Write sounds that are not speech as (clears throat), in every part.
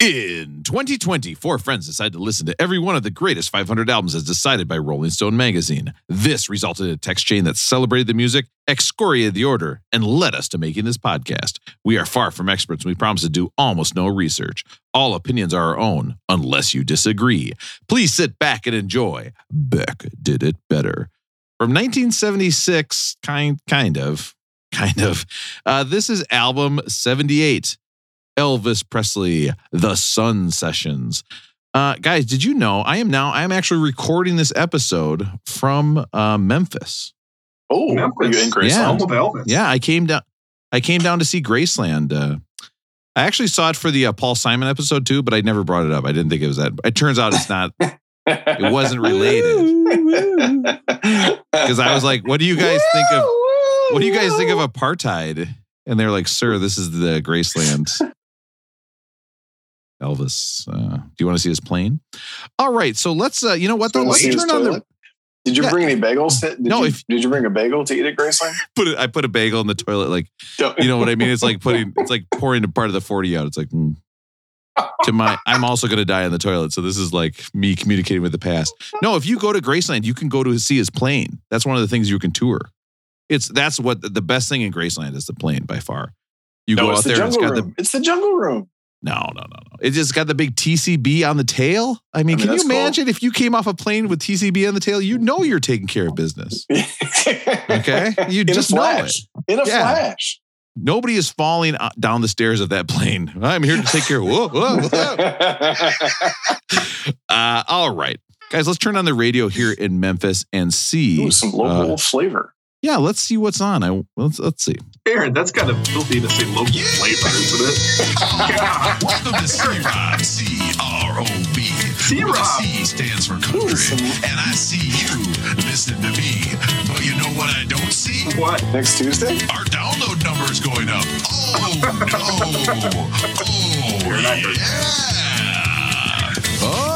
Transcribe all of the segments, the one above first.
In 2020, four friends decided to listen to every one of the greatest 500 albums as decided by Rolling Stone magazine. This resulted in a text chain that celebrated the music, excoriated the order, and led us to making this podcast. We are far from experts and we promise to do almost no research. All opinions are our own, unless you disagree. Please sit back and enjoy. Beck did it better. From 1976, kind, kind of, kind of. Uh, this is album 78. Elvis Presley, The Sun Sessions. Uh, guys, did you know I am now, I am actually recording this episode from uh, Memphis. Oh, Memphis. you in Graceland? Yeah. Elvis. Yeah, I came down, I came down to see Graceland. Uh, I actually saw it for the uh, Paul Simon episode too, but I never brought it up. I didn't think it was that. It turns out it's not, it wasn't related. (laughs) Because I was like, what do you guys think of, what do you guys think of apartheid? And they're like, sir, this is the Graceland. Elvis, uh, do you want to see his plane? All right, so let's. Uh, you know what though? Let's turn on the. Did you Yeah. bring any bagels? Did No, you, if- did you bring a bagel to eat at Graceland? (laughs) Put it, I put a bagel in the toilet, like you know what I mean. It's like (laughs) putting, it's like pouring a part of the forty out. It's like mm. to my. I'm also going to die in the toilet, so this is like me communicating with the past. No, if you go to Graceland, you can go to see his plane. That's one of the things you can tour. It's that's what the best thing in Graceland is the plane by far. You no, go out the there, and it's got the it's the jungle room. No, no, no, no. It just got the big TCB on the tail. I mean, I mean, can you that's cool. imagine if you came off a plane with TCB on the tail? You know you're taking care of business. (laughs) Okay, you In just know it. In a Yeah. flash. Nobody is falling uh, down the stairs of that plane. (laughs) I'm here to take care of. Whoa, whoa, whoa. (laughs) Uh, all right, guys, let's turn on the radio here in Memphis and see. Ooh, some local uh, flavor. Yeah, let's see what's on. I let's let's see. Aaron, that's kind of filthy to say local flavor, isn't it? Yeah. Welcome to C-Rob, C-R-O-B. C-Rob. C stands for country. Ooh, And I see you listening to me. But you know what I don't see? What? Next Tuesday? Our download number is going up. Oh, no. (laughs) Oh, You're not good. yeah. Our podcast is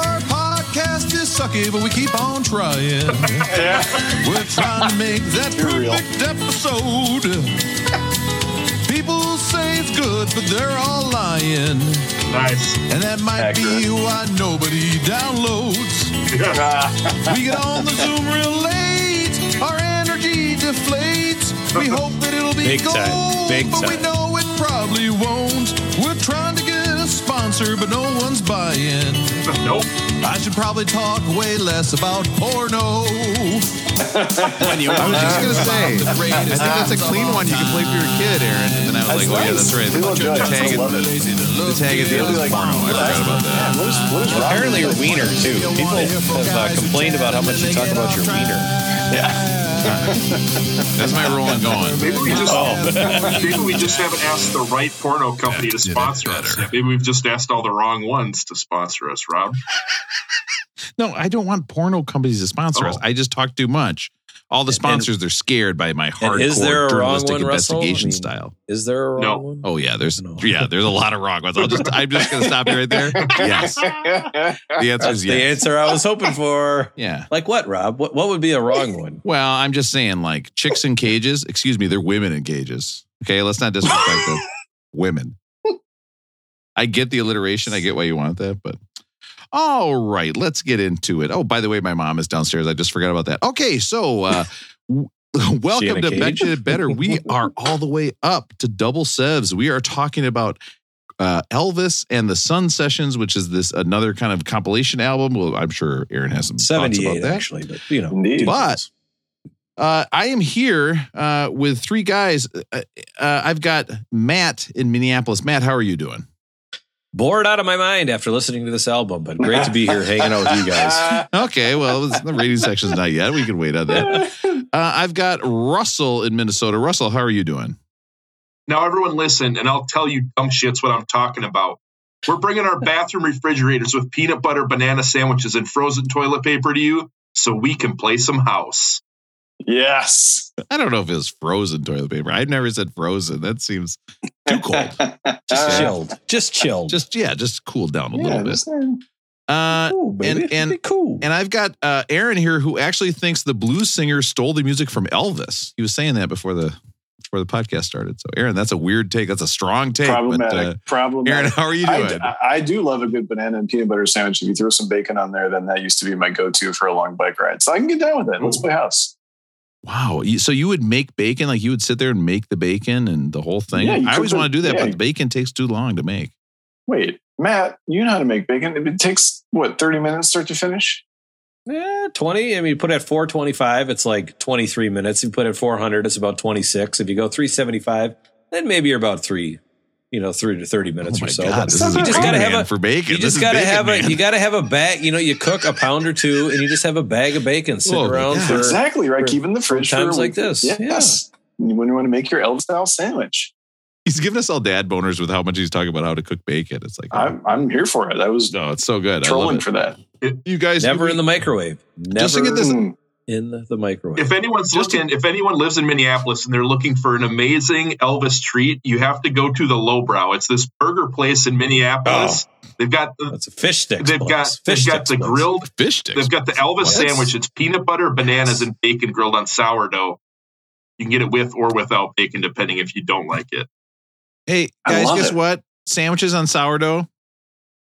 sucky, but we keep on trying. Yeah. We're trying to make that You're real. perfect episode. People say it's good, but they're all lying. Nice. And that might be Accurate. why nobody downloads. (laughs) We get on the Zoom real late. Our energy deflates. We (laughs) hope that it'll be Big gold, time. Big but we know it probably won't. We're trying to sponsor, but no one's buying. (laughs) Nope. I should probably talk way less about porno. (laughs) When you I was just gonna say, (laughs) I think that's a clean one you can play for your kid, Aaron. And then I was That's like, oh yeah, that's right. People The enjoy tag, I love the tag at the end is like- porno. I forgot about that. What is, what is Apparently with your wiener too. People have uh, complained about how much you talk about your wiener. That's my rolling going. Maybe we just Oh. maybe we just haven't asked the right porno company to sponsor us. Maybe we've just asked all the wrong ones to sponsor us, Rob. No, I don't want porno companies to sponsor oh. us. Oh. I just talk too much. All the sponsors, they're scared by my hardcore is there a wrong journalistic one, investigation I mean- style. Is there a wrong No. one? Oh yeah, there's No. yeah, there's a lot of wrong ones. I'll just I'm just gonna stop you right there. (laughs) Yes, the answer That's is the answer I was hoping for. Yeah. Like what, Rob? What what would be a wrong one? Well, I'm just saying, like chicks in cages. Excuse me, they're women in cages. Okay, let's not disrespect them. (laughs) Women. I get the alliteration. I get why you want that, but all right, let's get into it. Oh, by the way, my mom is downstairs. I just forgot about that. Okay, so uh (laughs) welcome to cage? Mention It Better. We are (laughs) all the way up to double sevs. We are talking about uh, Elvis and the Sun Sessions, which is this another kind of compilation album. Well, I'm sure Aaron has some thoughts about that. actually, but you know, Indeed. But uh, I am here uh, with three guys. Uh, uh, I've got Matt in Minneapolis. Matt, how are you doing? Bored out of my mind after listening to this album, but great to be here (laughs) hanging out with you guys. Okay, well, the rating section's not yet. We can wait on that. Uh, I've got Russell in Minnesota. Russell, how are you doing? Now, everyone, listen, and I'll tell you dumb shits what I'm talking about. We're bringing our bathroom refrigerators with peanut butter banana sandwiches and frozen toilet paper to you so we can play some house. Yes. I don't know if it was frozen toilet paper. I've never said frozen. That seems too cold. (laughs) Just chilled. Just chilled. Just yeah, just cool down a Yeah, little bit. just, uh, Uh, cool, and- and- cool. and I've got uh, Aaron here who actually thinks the blues singer stole the music from Elvis. He was saying that before the before the podcast started. So, Aaron, that's a weird take. That's a strong take. Problematic. But, uh, Problematic. Aaron, how are you I, doing? I- I do love a good banana and peanut butter sandwich. If you throw some bacon on there, then that used to be my go-to for a long bike ride. So I can get down with it. Let's play house. Wow. So you would make bacon? Like you would sit there and make the bacon and the whole thing? Yeah, I always cook want to do that, yeah. but the bacon takes too long to make. Wait, Matt, you know how to make bacon? It takes what thirty minutes start to finish. Yeah, 20. I mean, you put it at 425, it's like 23 minutes. You put it at 400, it's about 26. If you go 375, then maybe you're about three, you know, three to 30 minutes oh or so. God, But this you is just gotta have a- for bacon. you just is gotta bacon, have a man. you gotta have a bag. You know, you cook a pound or two, and you just have a bag of bacon sitting Oh, around yeah. for exactly right. for- Keep in the fridge for times a like this. Yes. When you want to make your Elvis style sandwich, He's giving us all dad boners with how much he's talking about how to cook bacon. It's like, I'm I'm here for it. I was no, it's so good. I love trolling it. for that. You guys, never in the microwave. Just to get this- Mm. In the microwave. If anyone's Just to- if anyone lives in Minneapolis and they're looking for an amazing Elvis treat, you have to go to the Lowbrow. It's this burger place in Minneapolis. Oh. They've got That's a fish stick. they've got fish they've got the grilled fish sticks. they've got the Elvis What? sandwich. It's peanut butter, bananas, and bacon grilled on sourdough. You can get it with or without bacon, depending if you don't like it. Hey guys, guess it. what? Sandwiches on sourdough.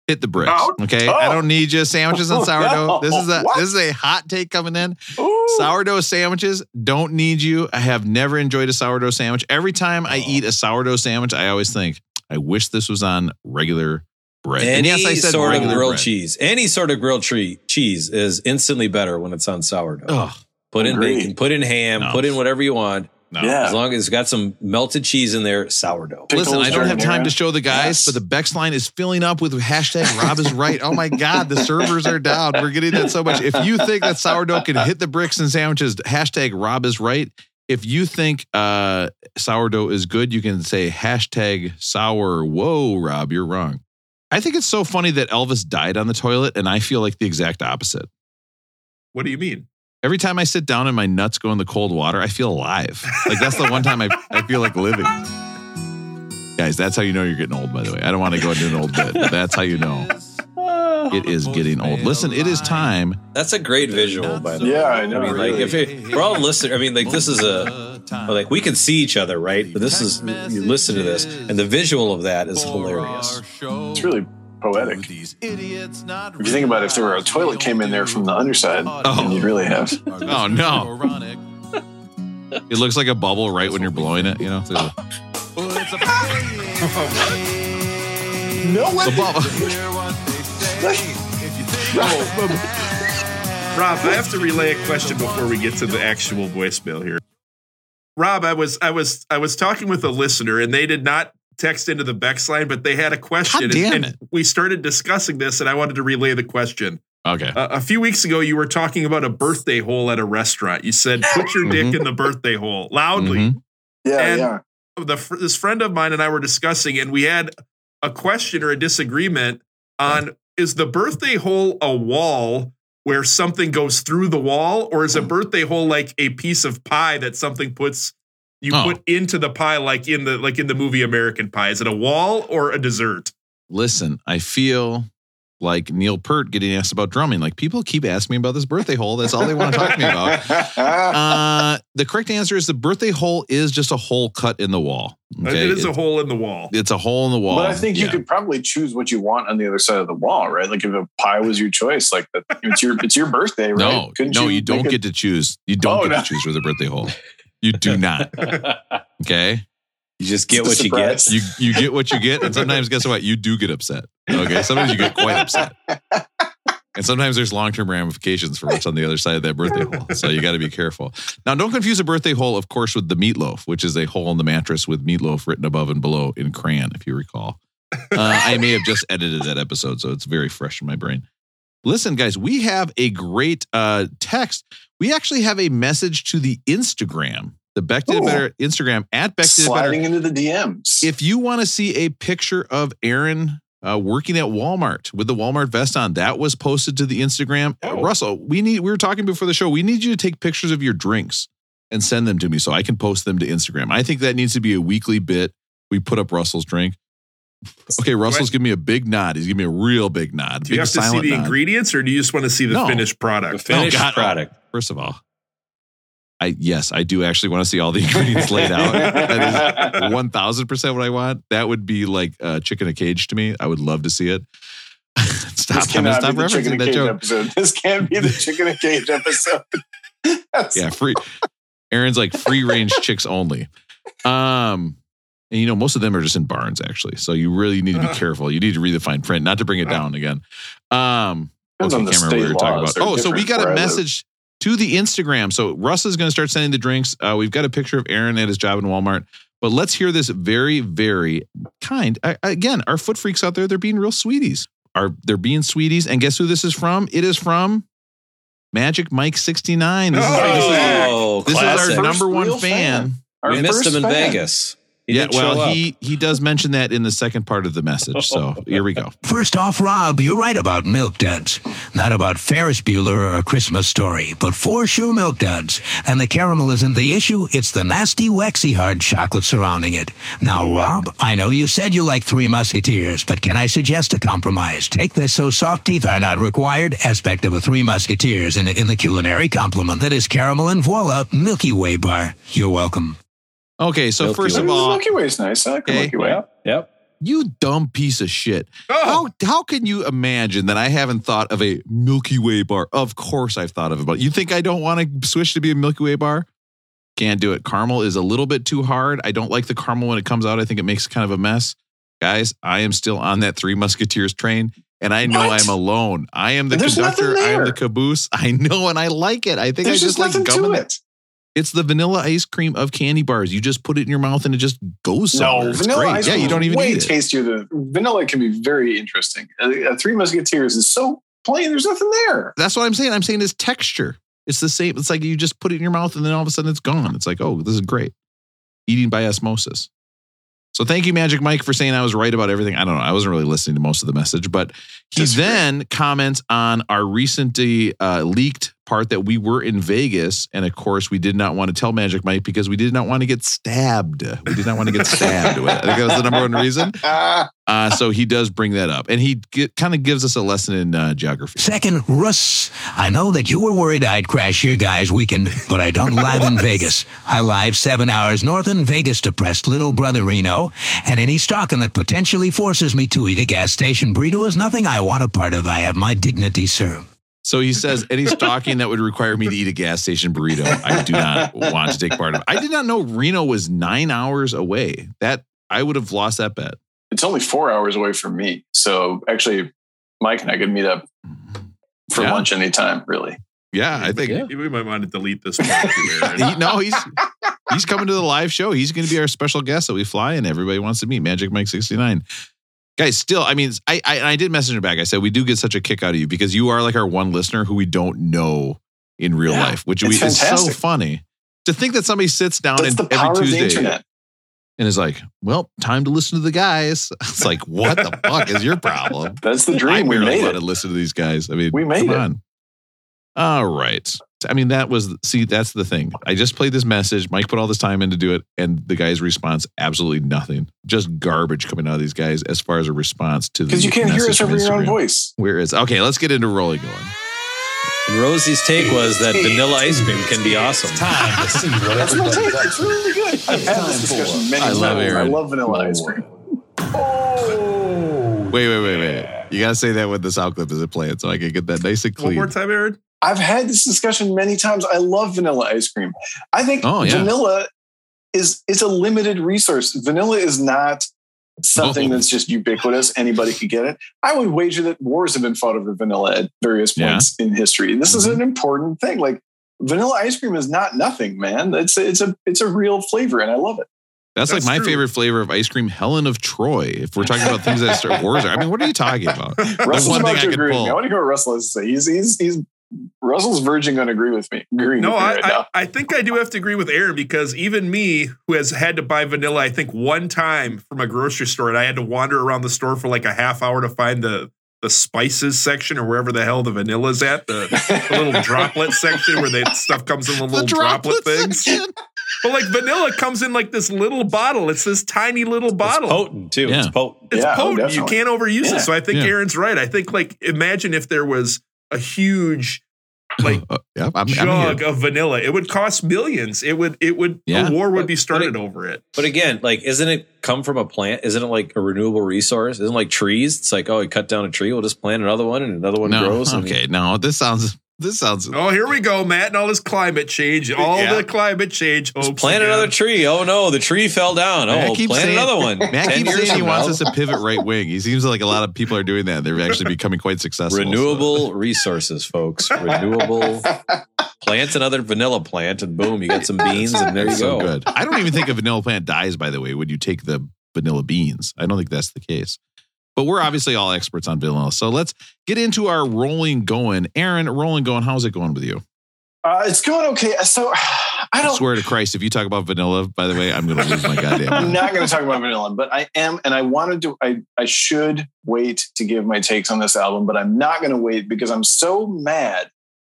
Hit the bricks. Out? Okay. Oh. I don't need you. Sandwiches on Oh, (laughs) sourdough. no. This is a What? this is a hot take coming in. Ooh. Sourdough sandwiches don't need you. I have never enjoyed a sourdough sandwich. Every time I eat a sourdough sandwich, I always think, I wish this was on regular bread. and Any yes, I said sort of regular grilled bread. cheese, any sort of grilled tree, cheese is instantly better when it's on sourdough. Ugh, put in Agreed. bacon, put in ham, No. put in whatever you want. No. Yeah. As long as it's got some melted cheese in there, sourdough. Pickles, Listen, I don't have time to show the guys, Yes. but the Bex line is filling up with hashtag Rob is right. Oh my God, the servers are down. We're getting that so much. If you think that sourdough can hit the bricks and sandwiches, hashtag Rob is right. If you think uh, sourdough is good, you can say hashtag sour. Whoa, Rob, you're wrong. I think it's so funny that Elvis died on the toilet, and I feel like the exact opposite. What do you mean? Every time I sit down and my nuts go in the cold water, I feel alive. Like that's the one time I, I feel like living. Guys, that's how you know you're getting old, by the way. I don't want to go into an old bit, but that's how you know (laughs) it is getting old. Listen, it is time. That's a great visual, by the way. Yeah, I know. I mean, like if it, we're all listening, I mean, like this is a like we can see each other, right? But this is you listen to this, and the visual of that is hilarious. it's really poetic. If you think about it, if there were a toilet came in there from the underside, then you'd really have. (laughs) Oh no. It looks like a bubble right when you're blowing it, you know? It's a- (laughs) No the bubble. (laughs) Rob, I have to relay a question before we get to the actual voicemail here. Rob, I was I was I was talking with a listener and they did not text into the Bex line, but they had a question. God damn and, it. and we started discussing this and I wanted to relay the question. Okay. Uh, a few weeks ago, you were talking about a birthday hole at a restaurant. You said, put your dick Mhm. in the birthday hole loudly. Mhm. Yeah, And- yeah. the this friend of mine and I were discussing, and we had a question or a disagreement on is the birthday hole a wall where something goes through the wall, or is a birthday hole like a piece of pie that something puts you Oh. put into the pie, like in the like in the movie American Pie? Is it a wall or a dessert? Listen, I feel like Neil Peart getting asked about drumming. Like people keep asking me about this birthday hole. That's all they want to talk to me about. (laughs) Uh, the correct answer is the birthday hole is just a hole cut in the wall. Okay? It is a hole in the wall. It's a hole in the wall. But I think you could probably choose what you want on the other side of the wall, right? Like if a pie was your choice, like that, it's your it's your birthday, right? No, Couldn't no, you, don't make it- get to choose. You don't Oh, get no. to choose for the birthday hole. You do not. (laughs) Okay. You just get It's what you get. You you get what you get, and sometimes guess what? You do get upset. Okay. Sometimes you get quite upset. And sometimes there's long term ramifications for what's on the other side of that birthday hole. So you got to be careful. Now, don't confuse a birthday hole, of course, with the meatloaf, which is a hole in the mattress with meatloaf written above and below in crayon, if you recall. Uh, I may have just edited that episode, so it's very fresh in my brain. Listen, guys, we have a great uh, text. We actually have a message to the Instagram, the Beck Did Ooh. Better Instagram at Beck Did It Better. sliding into the DMs. If you want to see a picture of Aaron uh, working at Walmart with the Walmart vest on, that was posted to the Instagram. Oh. Russell, we need. We were talking before the show. We need you to take pictures of your drinks and send them to me so I can post them to Instagram. I think that needs to be a weekly bit. We put up Russell's drink. Okay, Russell's giving me a big nod. He's giving me a real big nod. Do you big have to see the nod. ingredients, or do you just want to see the No. finished The product? finished God. product. First of all, I yes, I do actually want to see all the ingredients (laughs) laid out. That is one thousand percent what I want. That would be like uh, chicken a cage to me. I would love to see it. (laughs) stop! This I'm gonna cannot stop be the chicken referencing that cage joke. episode. This can't be the chicken a cage episode. (laughs) Yeah, free. Aaron's like free range chicks only. Um, and you know most of them are just in barns actually, so you really need to be (laughs) careful. You need to read the fine print, not to bring it down again. Um, okay, on the can't remember what we state were talking about. Oh, so we got where a I live. message to the Instagram. So Russ is going to start sending the drinks. Uh, we've got a picture of Aaron at his job in Walmart. But let's hear this very, very kind. I, again, our foot freaks out there, they're being real sweeties. Are they're being sweeties? And guess who this is from? It is from Magic Mike 69. This is, Oh, this is, this is our number one fan. fan. We missed him in fan. Vegas. He yeah, well, he he does mention that in the second part of the message. So (laughs) here we go. First off, Rob, you're right about milk duds. Not about Ferris Bueller or a Christmas story, but for sure milk duds. And the caramel isn't the issue, it's the nasty, waxy hard chocolate surrounding it. Now, Rob, I know you said you like Three Musketeers, but can I suggest a compromise? Take this so soft teeth are not required aspect of a Three Musketeers in, in the culinary compliment that is caramel and voila, Milky Way bar. You're welcome. Okay, so Milky first The of all, Milky Way is nice. I like the Okay. Milky Way. Yep. Yep. you dumb piece of shit. Oh, How how can you imagine that I haven't thought of a Milky Way bar? Of course I've thought of it, but you think I don't want to switch to be a Milky Way bar? Can't do it. Caramel is a little bit too hard. I don't like the caramel when it comes out. I think it makes kind of a mess. Guys, I am still on that Three Musketeers train, and I know What? I'm alone. I am the There's conductor. I am the caboose. (laughs) I know, and I like it. I think There's I just just like nothing gumming to it. It. It's the vanilla ice cream of candy bars. You just put it in your mouth and it just goes somewhere. No, it's vanilla great. ice Yeah, cream you don't is even way need it. tastier than vanilla. Can be very interesting. A, a Three Musketeers is so plain. There's nothing there. That's what I'm saying. I'm saying it's texture. It's the same. It's like you just put it in your mouth and then all of a sudden it's gone. It's like, oh, this is great. Eating by osmosis. So thank you, Magic Mike, for saying I was right about everything. I don't know. I wasn't really listening to most of the message, but he That's great. then comments on our recently uh, leaked part that we were in Vegas. And of course, we did not want to tell Magic Mike because we did not want to get stabbed. We did not want to get stabbed with it. I think that was the number one reason. (laughs) Uh, so he does bring that up. And he kind of gives us a lesson in uh, geography. Second, Russ, I know that you were worried I'd crash your guys' weekend, but I don't live in Vegas. I live seven hours north in Vegas depressed little brother Reno, and any stalking that potentially forces me to eat a gas station burrito is nothing I want a part of. I have my dignity, sir. So he says any stalking that would require me to eat a gas station burrito, I do not want to take part of. I did not know Reno was nine hours away. That I would have lost that bet. it's only four hours away from me. So actually, Mike and I could meet up for Yeah. lunch anytime. Really. Yeah, I think. Yeah. we might want to delete this part too, Aaron. He, no, he's he's coming to the live show. He's going to be our special guest that we fly and everybody wants to meet. Magic Mike sixty nine. Guys, still, I mean, I, I I did message her back. I said we do get such a kick out of you because you are like our one listener who we don't know in real Yeah, life, which we, is so funny to think that somebody sits down That's and every Tuesday internet. and is like, "Well, time to listen to the guys." (laughs) It's like, what the (laughs) fuck is your problem? That's the I dream. We barely made want it. to listen to these guys. I mean, We made it. on. All right. I mean, that was see, that's the thing. I just played this message. Mike put all this time in to do it, and the guy's response absolutely nothing. Just garbage coming out of these guys as far as a response to the Because you can't hear message us from over your own voice. Where is okay? Let's get into rolling going. And Rosie's take was that vanilla ice cream can be awesome. Time to see what That's my take. It's really good. I've had this discussion many I times. love I love vanilla ice oh. cream. Oh. Wait, wait, wait, wait. You gotta say that when the sound clip isn't playing, so I can get that nice and clean. One clean. more time, Aaron. I've had this discussion many times. I love vanilla ice cream. I think Oh, yeah. vanilla is it's a limited resource. Vanilla is not something Oh. that's just ubiquitous. Anybody could get it. I would wager that wars have been fought over vanilla at various Yeah. points in history. And This is Mhm. an important thing. Like vanilla ice cream is not nothing, man. It's a, it's a it's a real flavor, and I love it. That's, like my true. favorite flavor of ice cream, Helen of Troy. If we're talking about things that start wars, I mean, what are you talking about? (laughs) Russell's one thing about I to could agree pull. I want to hear what Russell has to say. He's he's he's Russell's verging on agree with me. Agreeing No, with me I, right I, now. I think I do have to agree with Aaron because even me, who has had to buy vanilla, I think one time from a grocery store, and I had to wander around the store for like a half hour to find the the spices section or wherever the hell the vanilla's at, the, the little (laughs) droplet section where the stuff comes in the little droplet, things. (laughs) But like vanilla comes in like this little bottle. It's this tiny little bottle. It's bottle. potent too. Yeah. It's potent. It's Yeah, oh, you can't overuse Yeah. it. So I think Yeah. Aaron's right. I think like imagine if there was a huge like (laughs) yeah, I'm, I'm jug of vanilla. It would cost millions. It would. It would. Yeah. A war would But- be started it- over it. But again, like, isn't it come from a plant? Isn't it like a renewable resource? Isn't it like trees? It's like, oh, we cut down a tree, we'll just plant another one, and another one No, grows. and- okay, no, this sounds this sounds. Oh, here we go, Matt, and all this climate change. All Yeah. the climate change hopes. Just plant again. another tree. Oh no, the tree fell down. Matt Oh, keeps plant saying- another one. (laughs) Matt keeps saying he wants us to pivot right wing. He seems like a lot of people are doing that. They're actually becoming quite successful. so- Renewable resources, folks. (laughs) Renewable. plant another vanilla plant, and boom, you got some beans, and there you so go. good. I don't even think a vanilla plant dies. By the way, when you take the vanilla beans, I don't think that's the case. But we're obviously all experts on vanilla, so let's get into our rolling going. Aaron, rolling going. How's it going with you? Uh, it's going okay. So (sighs) I I don't. swear to Christ, if you talk about vanilla, by the way, I'm going to lose my goddamn. (laughs) I'm not going to talk about vanilla, but I am, and I wanted to. I I should wait to give my takes on this album, but I'm not going to wait because I'm so mad.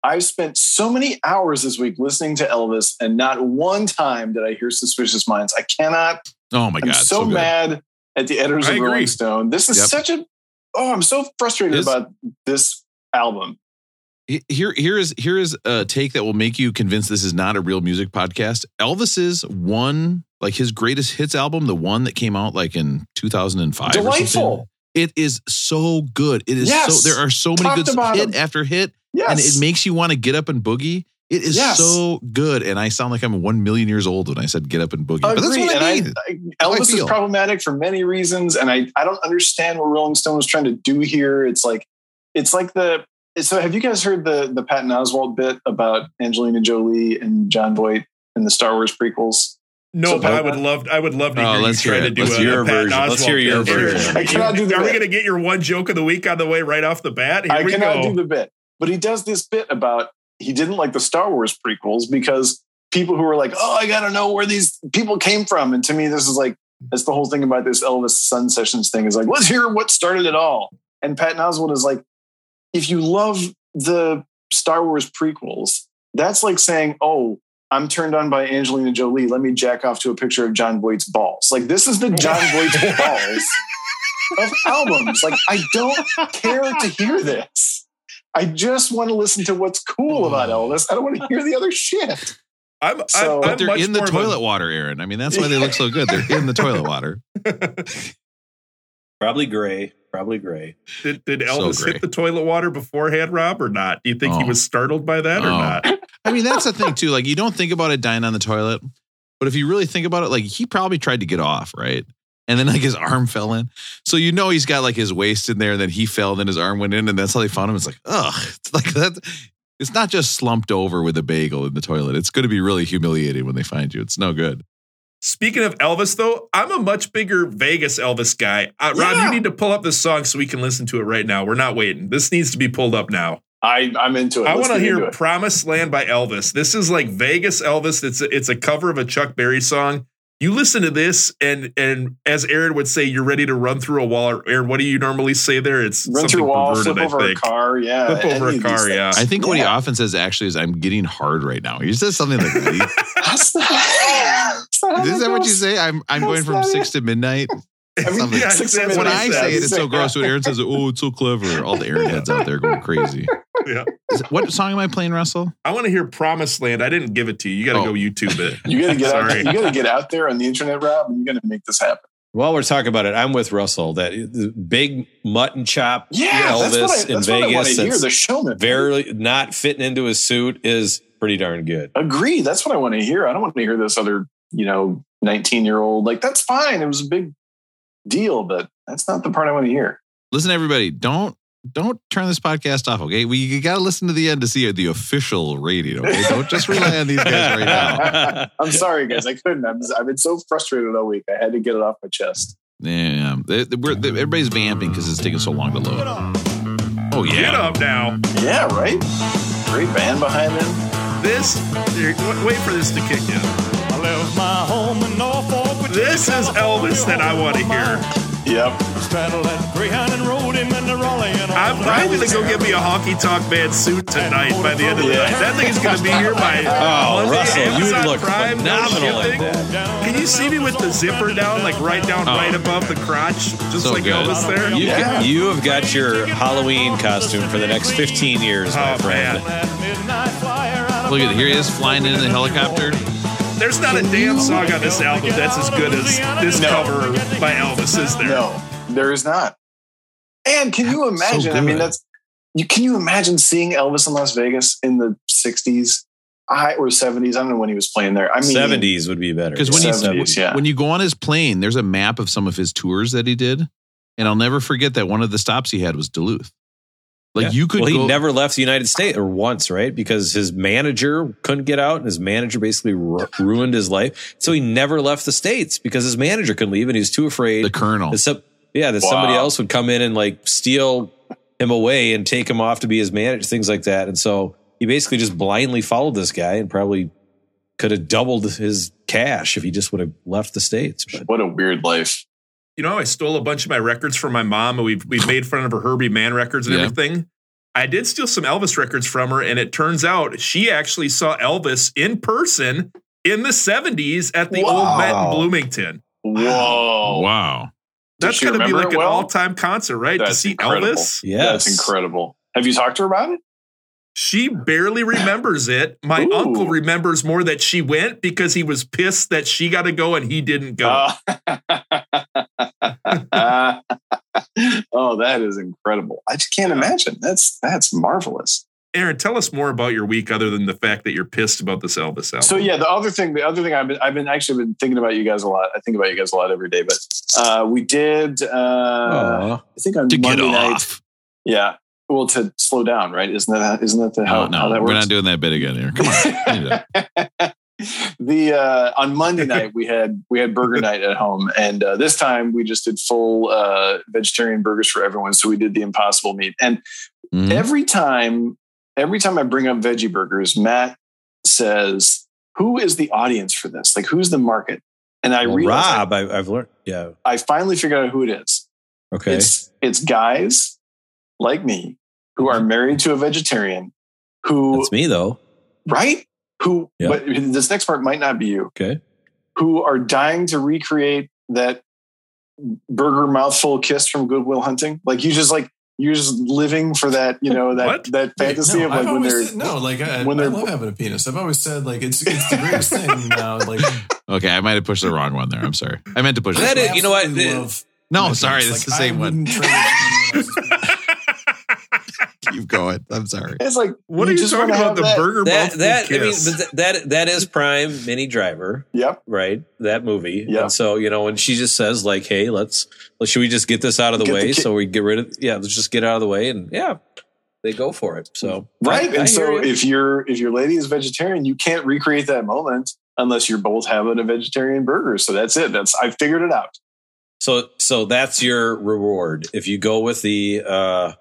I've spent so many hours this week listening to Elvis, and not one time did I hear "Suspicious Minds." I cannot. Oh my I'm god, so, good. mad at the editors I of agree. Rolling Stone. This is Yep. such a. Oh, I'm so frustrated This- about this album. Here, here is here is a take that will make you convinced this is not a real music podcast. Elvis's one, like his greatest hits album, the one that came out like in 2005. Delightful. It is so good. It is Yes. so. There are so many Top good hit after hit, Yes, and it makes you want to get up and boogie. It is Yes. so good, and I sound like I'm one million years old when I said get up and boogie. But that's what and I I, mean. I, I Elvis is problematic for many reasons, and I, I don't understand what Rolling Stone was trying to do here. It's like it's like the so have you guys heard the the Patton Oswalt bit about Angelina Jolie and Jon Voight and the Star Wars prequels? No, So but I would love. I would love to Oh, hear you let's try hear to do Let's a, hear a your Patton version. Let's hear your bit. version. I cannot do the Are we going to get your one joke of the week on the way right off the bat? Here I we cannot go. do the bit, but he does this bit about he didn't like the Star Wars prequels because people who were like, "Oh, I got to know where these people came from," and to me, this is like that's the whole thing about this Elvis Sun Sessions thing is like, let's hear what started it all. And Patton Oswalt is like, if you love the Star Wars prequels, that's like saying, "Oh." I'm turned on by Angelina Jolie. Let me jack off to a picture of Jon Voight's balls. Like this is the Jon Voight's (laughs) balls of albums. Like I don't care to hear this. I just want to listen to what's cool about oh. Elvis. I don't want to hear the other shit. I'm, So- I'm, but I'm they're in the more of a- toilet water, Aaron. I mean, that's why they look so good. They're in the toilet water. (laughs) Probably gray. Probably gray. Did, did So Elvis hit the toilet water beforehand, Rob, or not? Do you think he Oh. was startled by that or Oh. not? I mean, that's the thing too. Like, you don't think about it dying on the toilet, but if you really think about it, like he probably tried to get off, right? And then (laughs) like his arm fell in, so you know he's got like his waist in there. And then he fell, and then his arm went in, and that's how they found him. It's like, ugh, it's like that. It's not just slumped over with a bagel in the toilet. It's going to be really humiliating when they find you. It's no good. Speaking of Elvis, though, I'm a much bigger Vegas Elvis guy. Uh, Rob, Yeah. you need to pull up this song so we can listen to it right now. We're not waiting. This needs to be pulled up now. I, I'm into it. I want to hear it. "Promised Land" by Elvis. This is like Vegas Elvis. It's a, it's a cover of a Chuck Berry song. You listen to this, and and as Aaron would say, you're ready to run through a wall. Or Aaron, what do you normally say there? It's run something through a wall, perverted, flip over I a think. car. Yeah, Flip over a car, yeah. things. I think what he often says actually is, "I'm getting hard right now." He says something like that. (laughs) That's not- that's not how Is that what you say? I'm I'm That's going from six to midnight. (laughs) I mean, Yeah, six when what I he say it, it's so gross. When Aaron says, "Oh, it's so clever," all the Aaron heads out there going crazy. Yeah. It- what song am I playing, Russell? I want to hear "Promised Land." I didn't give it to you. You got to Oh. go YouTube it. You gotta get out. You gotta get out there on the internet, Rob, and you gotta make this happen. While we're talking about it, I'm with Russell. That big mutton chop Yeah, that's what I, Elvis in that's what I want Vegas, to hear. that's The showman. very not fitting into his suit, is pretty darn good. Agree. That's what I want to hear. I don't want to hear this other, you know, 19 year old. Like, that's fine. It was a big deal, but that's not the part I want to hear. Listen, everybody, don't don't turn this podcast off. Okay, we got to listen to the end to see the official rating. Okay, don't just rely on these guys right now. (laughs) I'm sorry, guys. I couldn't. I'm, I've been so frustrated all week. I had to get it off my chest. Yeah, they, they- we're, they- everybody's vamping because it's taking so long to load. Oh yeah. Get up now. Yeah, right? Great band behind them. This. Wait for this to kick in. I left my home in Norfolk. Virginia, This is Elvis that I want to hear. Yep. Straddled that Greyhound and rode him into Raleigh. And I'm, all I was to go get me a honky Talk man suit tonight by the end of the night. That thing is going to be here by (laughs) Oh, Monday. Russell, you look Prime, no phenomenal in shipping. that. Can you see me with the zipper down, like right down, Oh. right above the crotch, just So like good. Elvis there? You, Yeah. you have got your Halloween costume for the next 15 years, my Oh, friend. Look at here he is flying in the helicopter. There's not a damn song on this album that's as good as this No. cover by Elvis, is there? No, there is not. And can you imagine? I mean, that's you. Can you imagine seeing Elvis in Las Vegas in the '60s, I or '70s? I don't know when he was playing there. I mean, 70s would be better. Because when you yeah. when you go on his plane, there's a map of some of his tours that he did, and I'll never forget that one of the stops he had was Duluth. Like Yeah. you could well, he go, never left the United States or once, right? Because his manager couldn't get out, and his manager basically ru- ruined his life. So he never left the states because his manager couldn't leave, and he was too afraid. the colonel. that some, yeah, that somebody else would come in and like steal him away and take him off to be his manager, things like that. And so he basically just blindly followed this guy and probably could have doubled his cash if he just would have left the states. But what a weird life. You know, I stole a bunch of my records from my mom, and we've we've made fun of her Herbie Mann records and Yeah. everything. I did steal some Elvis records from her, and it turns out she actually saw Elvis in person in the 70s at the old Met in Bloomington. Whoa, wow. That's going to be like it an all-time concert, right? to see incredible. Elvis. yes, that's incredible. Have you talked to her about it? She barely remembers it. My Ooh. uncle remembers more that she went because he was pissed that she got to go and he didn't go. Uh, (laughs) oh, that is incredible. I just can't imagine. That's that's marvelous. Aaron, tell us more about your week other than the fact that you're pissed about this Elvis album. So yeah, the other thing, the other thing I've been, I've been actually been thinking about you guys a lot. I think about you guys a lot every day. But uh, we did, uh, Aw. I think on To get Monday night. off. Yeah, well, to slow down, right? Isn't that isn't that the, how, no, how that we're not doing that bit again here. Come on. (laughs) (laughs) the uh, on Monday night we had we had burger night at home, and uh, this time we just did full uh, vegetarian burgers for everyone. So we did the Impossible meat, and Mhm. every time every time I bring up veggie burgers, Matt says, "Who is the audience for this? Like, who's the market?" And I Well, realized Rob, I, I've learned. Yeah. I finally figured out who it is. Okay. It's it's guys like me who are married to a vegetarian who That's me though. right who Yeah. but this next part might not be you Okay. who are dying to recreate that burger mouthful kiss from Goodwill Hunting. Like you just like you're just living for that, you know, that What? that fantasy no, of like I've when they're said, no, like I, when I they're- love having a penis. I've always said like it's it's the greatest thing now. (laughs) Like Okay, I might have pushed the wrong one there. I'm sorry. I meant to push That it. is- you know what? love No, my sorry, penis. that's the same I one. (laughs) wouldn't trade it for anyone else's Keep going. I'm sorry. it's like what are you just talking about? The that- burger That mouthful that I mean but that that is prime Minnie Driver, Yep. right? That movie. Yeah. And so, you know, when she just says like, "Hey, let's well, should we just get this out of the Get the way ki- so we get rid of yeah, let's just get out of the way and yeah, they go for it. So Right. I- I and so you. if you're if your lady is vegetarian, you can't recreate that moment unless you're both having a vegetarian burger. So that's it. That's I figured it out. so so that's your reward. If you go with the uh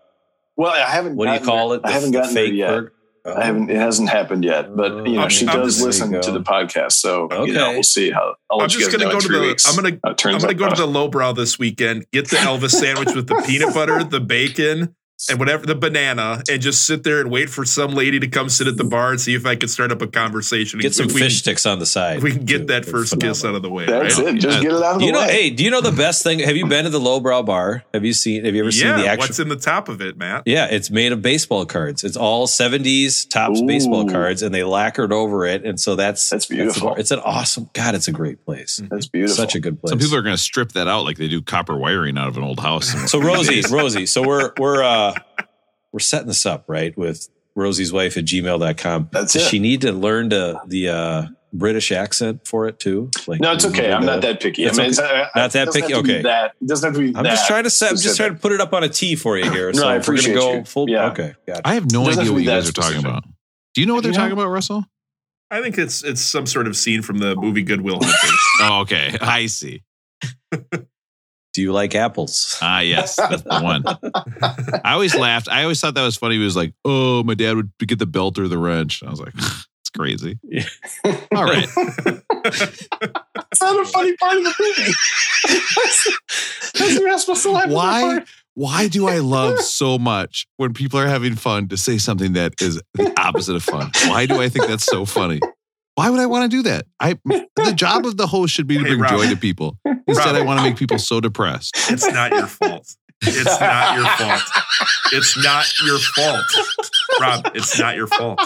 Well, I haven't what do you call there- it? I haven't f- gotten there yet. Oh. I haven't. It hasn't happened yet, but you know I'm- she I'm does listen to the podcast, so you know Okay. we'll see how. I'll I'm just guys gonna know go in to the. weeks I'm gonna. how it I'm gonna out. go to the lowbrow this weekend. Get the Elvis sandwich with the peanut butter, the bacon, and whatever the banana, and just sit there and wait for some lady to come sit at the bar and see if I can start up a conversation. Get some If we, fish sticks on the side. If we can get too. that They're first kiss out of the way. That's right? it. Just get it out of Do the you know? way. Hey, do you know the best thing? Have you been to the lowbrow bar? Have you seen? Have you ever seen the actual? what's in the top of it, Matt? Yeah, it's made of baseball cards. It's all 70s Topps Ooh. baseball cards and they lacquered over it. And so that's That's the beautiful. bar. it's an awesome, God, it's a great place. That's beautiful. Such a good place. Some people are going to strip that out like they do copper wiring out of an old house. so Rosie, Rosie, so we're, we're, uh, (laughs) we're setting this up, right? With Rosie's wife at gmail.com. That's Does it. she need to learn to the, uh, British accent for it too? Like, No, it's okay. I'm to- not that picky. It's I mean, okay. it's, uh, Not it that doesn't picky? have to be Okay. That it doesn't have to be. I'm just trying to set, I'm just trying to put it up on a T for you here. (clears throat) So I if we're appreciate gonna go you. full. Yeah. Okay. Got I have no Doesn't have idea what you guys that are talking specific. about. Do you know what they're talking about, Russell? I think it's it's some sort of scene from the movie Goodwill Hunting. (laughs) Oh, okay. I see. (laughs) Do you like apples? Ah, yes, that's the one. I always laughed. I always thought that was funny. He was like, "Oh, my dad would get the belt or the wrench." I was like, (laughs) "It's crazy." All right. (laughs) It's not a funny part of the movie. (laughs) That's- You're not supposed to laugh. Why? Why do I love so much when people are having fun to say something that is the opposite of fun? Why do I think that's so funny? Why would I want to do that? I the job of the host should be to Hey, bring Rob. joy to people. Instead, I want to make people so depressed. It's not your fault. It's not your fault. It's not your fault. Rob, it's not your fault.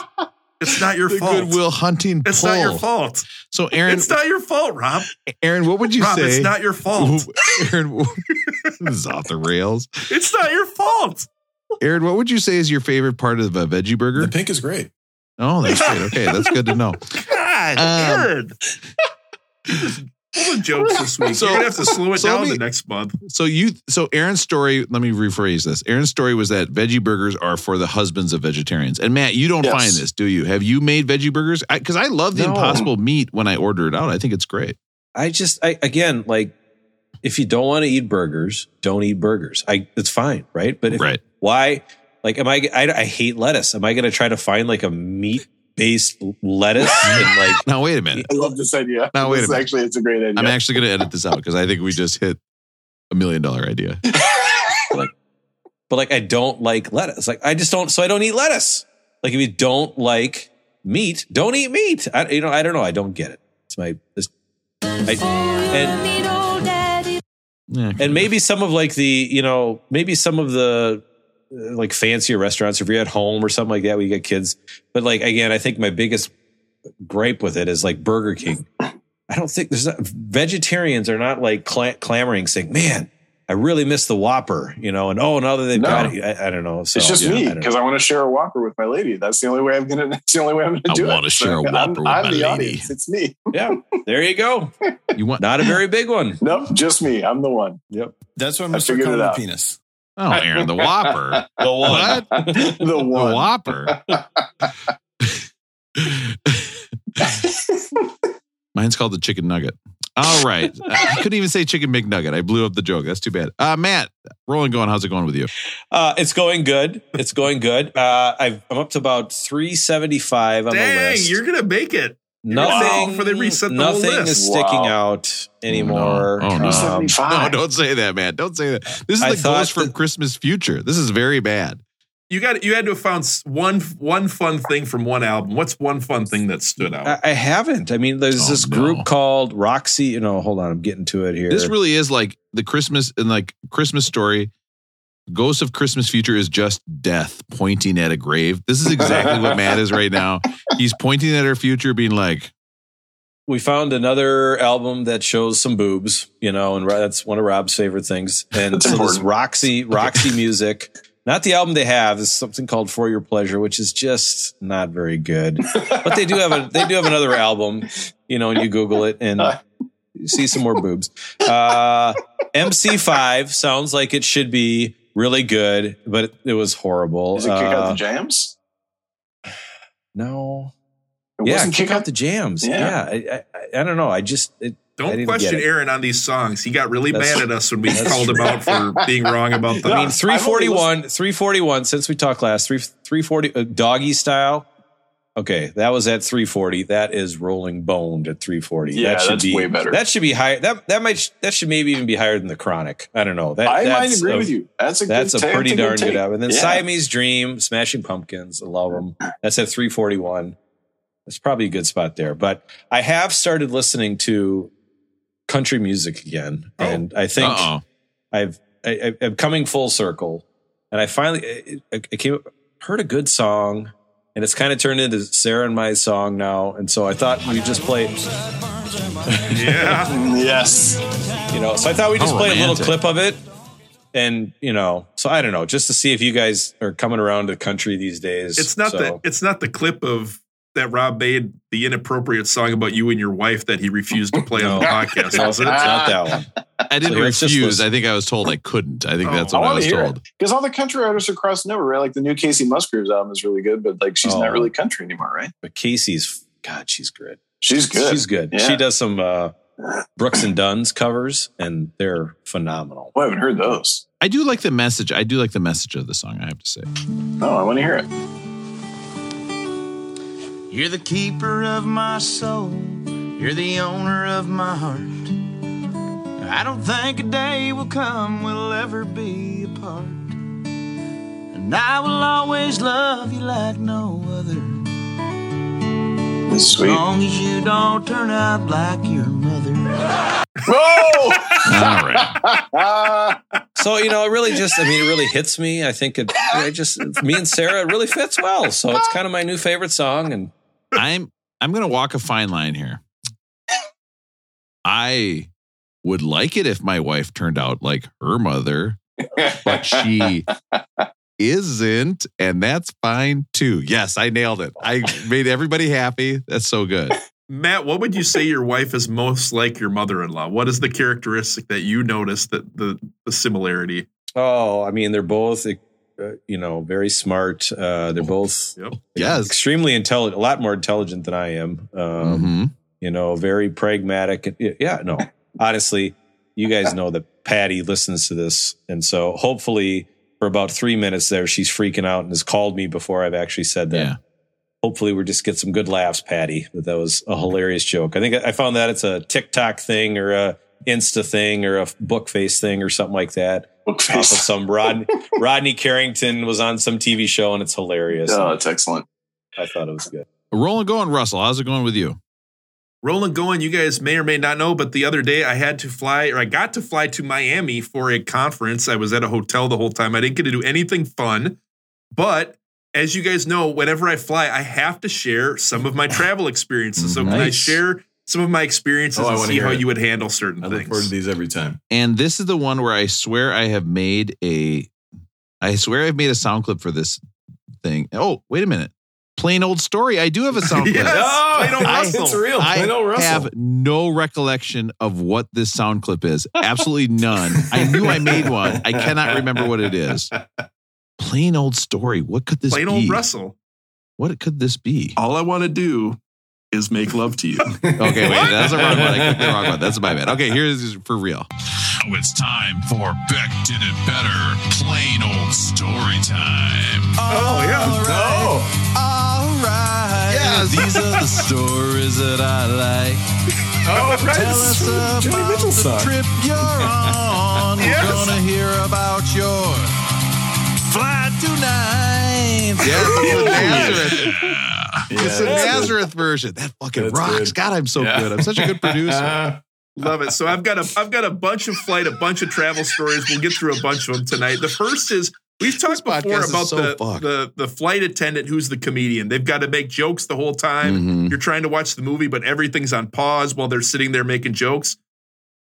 It's not your The fault. Goodwill Hunting It's poll. not your fault. So, Aaron, It's not your fault, Rob. Aaron, what would you say? Rob, say? it's not your fault. (laughs) Aaron, this is off the rails. It's not your fault. Aaron, what would you say is your favorite part of a veggie burger? The pink is great. Oh, that's great. Okay, that's good to know. (laughs) God, Um, Aaron. (laughs) Full of jokes this week. So- You're gonna have to slow it so down me- the next month. So you, so Aaron's story. Let me rephrase this. Aaron's story was that veggie burgers are for the husbands of vegetarians. And Matt, you don't Yes. find this, do you? Have you made veggie burgers? Because I, love the No. Impossible meat when I order it out. I think it's great. I just, I again, like, if you don't want to eat burgers, don't eat burgers. I, it's fine, right? But if, Right. why? Like, am I, I? I hate lettuce. Am I going to try to find like a meat based lettuce (laughs) and like? Now wait a minute. I love this idea. Now, wait a This is minute. Actually, it's a great idea. I'm actually going to edit this out because I think we just hit a million dollar idea. (laughs) But like, I don't like lettuce. Like, I just don't. So I don't eat lettuce. Like, if you don't like meat, don't eat meat. I, you know, I don't know. I don't get it. It's my. This, I, and Yeah, and maybe some of like the you know maybe some of the like fancier restaurants if you're at home or something like that where you get kids but like again i think my biggest gripe with it is like burger king i don't think there's not vegetarians are not like cla- clamoring saying man i really miss the whopper you know and oh now that they've No. got it I, I don't know so it's just yeah, me because know. I, want to share a Whopper with my lady. That's the only way I'm gonna. That's the only way I'm gonna I do it. I wanna share a I'm- Whopper with I'm my the lady. audience. It's me. yeah there you go you want? not a very big one (laughs) Nope, just me. I'm the one. yep That's what I'm I going to start calling it the out. penis. Oh, Aaron, the Whopper. (laughs) the one What? the The. Whopper. (laughs) Mine's called the chicken nugget. All right. (laughs) I couldn't even say chicken McNugget. I blew up the joke. That's too bad. Uh, Matt, rolling going. How's it going with you? Uh, it's going good. It's going good. Uh, I've, I'm up to about 375 on the Dang, list. you're gonna make it. Nothing Wow, for they reset the whole nothing list. is sticking Wow. out anymore. Oh, no. Oh, no. Um, No, don't say that, man. Don't say that. This is I the thought ghost from that- Christmas Future. This is very bad. You got you had to have found one one fun thing from one album. What's one fun thing that stood out? I, I haven't. I mean, there's Oh, this no. group called Roxy. You know, hold on, I'm getting to it here. This really is like the Christmas and like Christmas story. Ghost of Christmas Future is just death pointing at a grave. This is exactly what Matt is right now. He's pointing at our future, being like, we found another album that shows some boobs. You know, and Ro- that's one of Rob's favorite things. And That's so this important. Roxy Roxy music. Not the album they have is something called For Your Pleasure, which is just not very good. But they do have a they do have another album, you know, and you Google it and you see some more boobs. Uh, MC5 sounds like it should be really good, but it, it was horrible. Is it kick out Uh, the jams? no, It yeah, wasn't kick out the jams. Yeah. Yeah, I, I, I don't know. I just it, Don't didn't question. Aaron on these songs. He got really That's- mad at us when we that's called him out for (laughs) being wrong about the. I mean, 341, 341, since we talked last, three, 340, uh, doggy style. Okay, that was at 340. That is rolling boned at 340. Yeah, that should that's be way better. That should be higher. That that might that should maybe even be higher than the chronic. I don't know. That I might agree a- with you. That's a That's good a take. pretty darn take. good album. And then Yeah. Siamese Dream, Smashing Pumpkins, I love them. That's at 341. That's probably a good spot there. But I have started listening to country music again, Oh. and I think uh oh. I've I, I- I'm coming full circle, and I finally I, I came heard a good song, and it's kind of turned into Sarah and my song now, and so I thought we just play, (laughs) yeah. Yes. you know, so I thought we just How play a little clip of it, and you know, so I don't know, just to see if you guys are coming around to country these days. It's not so. the it's not the clip of that Rob made the inappropriate song about you and your wife that he refused to play on the (laughs) podcast. No, Was it's it? not that one. I didn't So refuse. I think I was told I couldn't. I think Oh. that's I what I, want was to told. because all the country artists are crossing over, right? Like the new Kacey Musgraves album is really good, but like she's Oh. not really country anymore, right? But Kacey's God, she's good. She's good. She's good. Yeah. She does some uh, Brooks and Dunn's covers, and they're phenomenal. Oh, I haven't heard those. I do like the message. I do like the message of the song. I have to say. Oh, I want to hear it. You're the keeper of my soul. You're the owner of my heart. I don't think a day will come we'll ever be apart. And I will always love you like no other. This is As long as you don't turn out like your mother. Whoa! All right. Ah, (laughs) So you know, it really just I mean, it really hits me. I think it, it just me and Sarah it really fits well. So it's kind of my new favorite song, and I'm I'm gonna walk a fine line here. I would like it if my wife turned out like her mother, but she (laughs) isn't, and that's fine too. Yes, I nailed it. I made everybody happy. That's so good. Matt, what would you say your wife is most like your mother-in-law? What is the characteristic that you notice that the the similarity? oh, I mean, they're both uh, you know very smart. Uh, they're both Yep. Yes. extremely intelligent, a lot more intelligent than I am. Um, Mhm. you know, very pragmatic. Yeah, no, honestly, you guys know that Patty listens to this. And so hopefully for about three minutes there, she's freaking out and has called me before I've actually said that. Yeah. Hopefully we just get some good laughs, Patty, that that was a hilarious joke. I think I found that it's a TikTok thing or a Insta thing or a book face thing or something like that. Book Off of some Rod, (laughs) Rodney Carrington was on some TV show and it's hilarious. Oh, it's excellent. I thought it was good. Rolling going, Russell. How's it going with you? Rolling going, you guys may or may not know, but the other day I had to fly, or I got to fly to Miami for a conference. I was at a hotel the whole time. I didn't get to do anything fun. But as you guys know, whenever I fly, I have to share some of my travel experiences. So can I share some of my experiences Oh, and wanna see how it. you would handle certain things. I look forward to these every time. And this is the one where I swear I have made a I swear I've made a sound clip for this thing. Oh, wait a minute. Plain old story. I do have a (laughs) sound clip. Yes, plain old I- Russell. it's real. I Plain old Russell. have no recollection of what this sound clip is. Absolutely none. I knew I made one. I cannot remember what it is. Plain old story. What could this Plain be? Plain old Russell. What could this be? All I want to do is make love to you. (laughs) Okay, wait, that's the wrong one. I clicked the wrong one. That's my bad. Okay, here's for real. Now it's time for Beck Did It Better Plain Old Story Time. Oh, yeah. No. Oh. All right. Yeah, these are the stories that I like. Oh, right. Tell This us is about Joni Mitchell the song. trip you're (laughs) on. Yes. We're gonna hear about your flight tonight. Yeah, it's a Nazareth. It's a Nazareth version. That fucking That's rocks. good. God, I'm so Yeah. good. I'm such a good producer. (laughs) Love it. So I've got a I've got a bunch of flight, a bunch of travel stories. We'll get through a bunch of them tonight. The first is we've talked podcast before is about so the, fucked. the the flight attendant who's the comedian. They've got to make jokes the whole time. Mhm. You're trying to watch the movie, but everything's on pause while they're sitting there making jokes.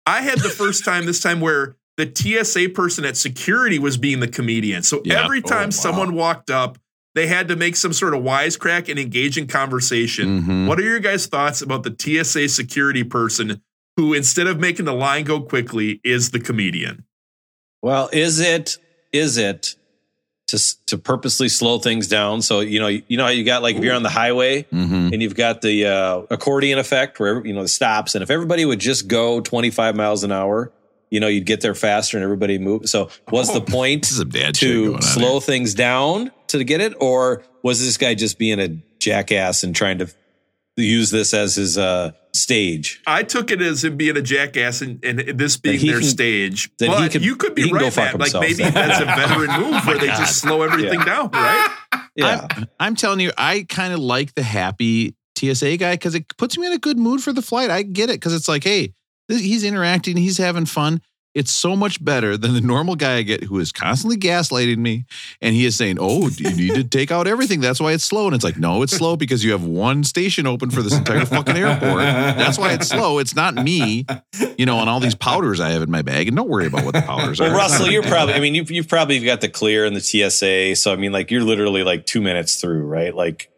I had the first (laughs) time this time where the TSA person at security was being the comedian. So Yeah. every time wow. someone walked up, they had to make some sort of wisecrack and engage in conversation. Mhm. What are your guys' thoughts about the TSA security person who, instead of making the line go quickly, is the comedian? Well, is it is it to to purposely slow things down? So you know you know how you got like if you're on the highway Mhm. and you've got the uh, accordion effect where you know the stops, and if everybody would just go 25 miles an hour, you know you'd get there faster and everybody move. So was the point This is some dad shit going to slow here. things down to get it, or was this guy just being a jackass and trying to use this as his uh, stage? I took it as him being a jackass and, and this being their can- stage. then he But could- you could be he right, fuck Matt. Like maybe that's a veteran move where they God. just (laughs) slow everything Yeah. down, right? Yeah, I'm telling you, I kind of like the happy TSA guy because it puts me in a good mood for the flight. I get it because it's like, hey, this, he's interacting, he's having fun. It's so much better than the normal guy I get who is constantly gaslighting me. And he is saying, Oh, you (laughs) need to take out everything. That's why it's slow. And it's like, No, it's slow because you have one station open for this entire fucking airport. That's why it's slow. It's not me, you know, and all these powders I have in my bag. And don't worry about what the powders are. Russell, you're probably, I mean, you've, you've probably got the clear and the TSA. So, I mean, like, you're literally like two minutes through, right? Like,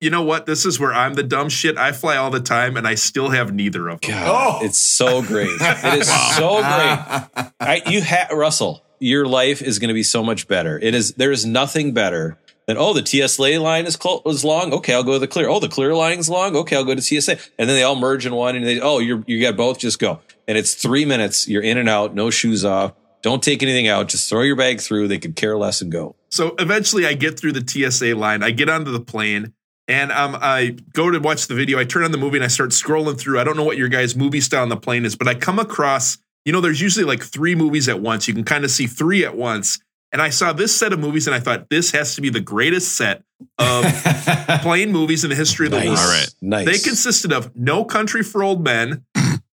You know what? This is where I'm the dumb shit. I fly all the time and I still have neither of them. God, Oh. it's so great. It is (laughs) so great. I, you have, Russell, your life is going to be so much better. It is, there is nothing better than, oh, the TSA line is, clo- is long. Okay, I'll go to the clear. Oh, the clear line is long. Okay, I'll go to TSA. And then they all merge in one and they, oh, you're, you got both. Just go. And it's three minutes. You're in and out, no shoes off. Don't take anything out. Just throw your bag through. They could care less and go. So eventually I get through the TSA line. I get onto the plane And um, I go to watch the video. I turn on the movie and I start scrolling through. I don't know what your guys' movie style on the plane is, but I come across, you know, there's usually like three movies at once. You can kind of see three at once. And I saw this set of movies and I thought this has to be the greatest set of (laughs) plane movies in the history of the Nice. world. All right. Nice. They consisted of No Country for Old Men,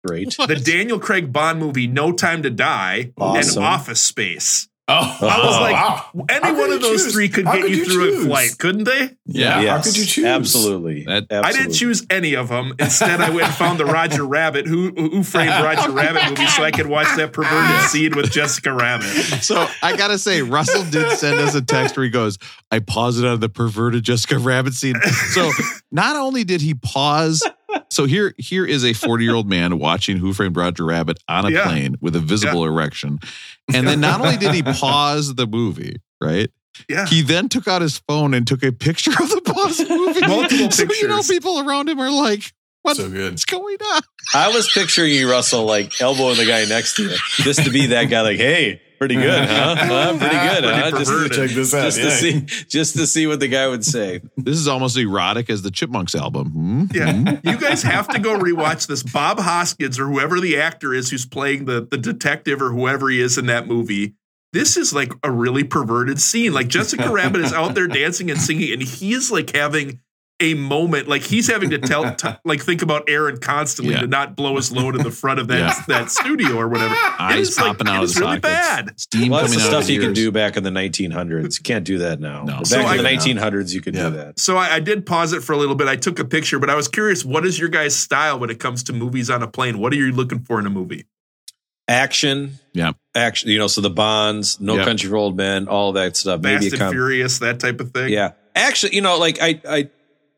Great. the Daniel Craig Bond movie No Time to Die, Awesome. and Office Space. Oh, I was like, wow. any one of those choose? three could How get could you you through choose? a flight, couldn't they? Yeah. Yes, How could you choose? Absolutely. That- I didn't choose any of them. Instead, I went and found the Roger Rabbit, who who framed (laughs) Roger Rabbit movie, so I could watch that perverted scene with Jessica Rabbit. So I gotta say, Russell did send us a text where he goes, "I paused it on the perverted Jessica Rabbit scene." So not only did he pause, so here here is a forty year old man watching Who Framed Roger Rabbit on a Yeah. plane with a visible erection, and then not only did he (laughs) pause the movie, right? Yeah. He then took out his phone and took a picture of the paused (laughs) movie. Multiple so you know, people around him are like, "What's So good. going on?" I was picturing you, Russell, like elbowing the guy next to you, just to be that guy. Like, hey, pretty good, huh? (laughs) Huh? Pretty good, Pretty huh? Just, perverted. Check this out. just to see, just to see what the guy would say. This is almost erotic as the Chipmunks album. Hmm? Yeah, you guys have to go rewatch this. Bob Hoskins or whoever the actor is who's playing the the detective or whoever he is in that movie. This is like a really perverted scene. Like Jessica Rabbit is out there dancing and singing, and he is like having a moment. Like he's having to tell, t- (laughs) like think about Aaron constantly Yeah. to not blow his load in the front of that Yeah. that studio or whatever. (laughs) It Eyes is, like, popping out it of the really sockets. bad. Steam Well, that's the coming out of stuff his you can do back in the 1900s. You can't do that now. No. But So back in the I- 1900s, you could Yeah. do that. So I, I did pause it for a little bit. I took a picture, but I was curious. What is your guys' style when it comes to movies on a plane? What are you looking for in a movie? Action, Yeah. action. You know, so the Bonds, No Yeah. Country for Old Men, all that stuff. Fast Maybe and com- Furious, that type of thing. Yeah. Actually, you know, like I, I,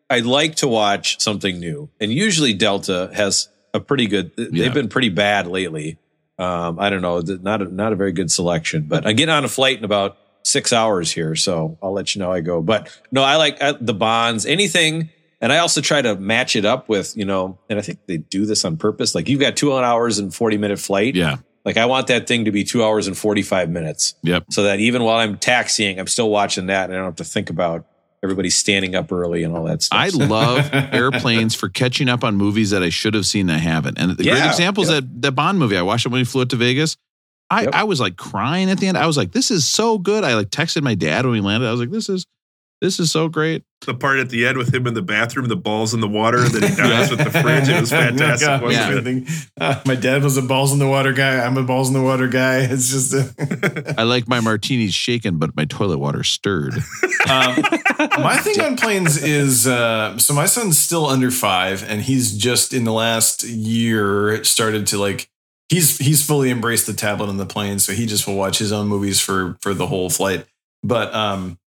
I like to watch something new, and usually Delta has a pretty good. They've been pretty bad lately. Um, I don't know, not a, not a very good selection. But I get on a flight in about six hours here, so I'll let you know I go. But no, I like uh, the Bonds, anything. And I also try to match it up with, you know, and I think they do this on purpose. Like you've got two hours and 40 minute flight. Yeah. Like I want that thing to be two hours and 45 minutes Yep. so that even while I'm taxiing, I'm still watching that and I don't have to think about everybody standing up early and all that stuff. I (laughs) love airplanes for catching up on movies that I should have seen that I haven't. And the great Yeah, example is yep. that that Bond movie. I watched it when we flew it to Vegas. I, Yep. I was like crying at the end. I was like, this is so good. I like texted my dad when we landed. I was like, this is this is so great. The part at the end with him in the bathroom, the balls in the water, and then he dies with the fridge. It was (laughs) fantastic. God, wasn't yeah. it? I think, uh, my dad was a balls in the water guy. I'm a balls in the water guy. (laughs) It's just a, (laughs) I like my martinis shaken, but my toilet water stirred. um, my thing on planes is uh, so my son's still under five, and he's just in the last year started to like he's he's fully embraced the tablet on the plane, so he just will watch his own movies for for the whole flight. But um,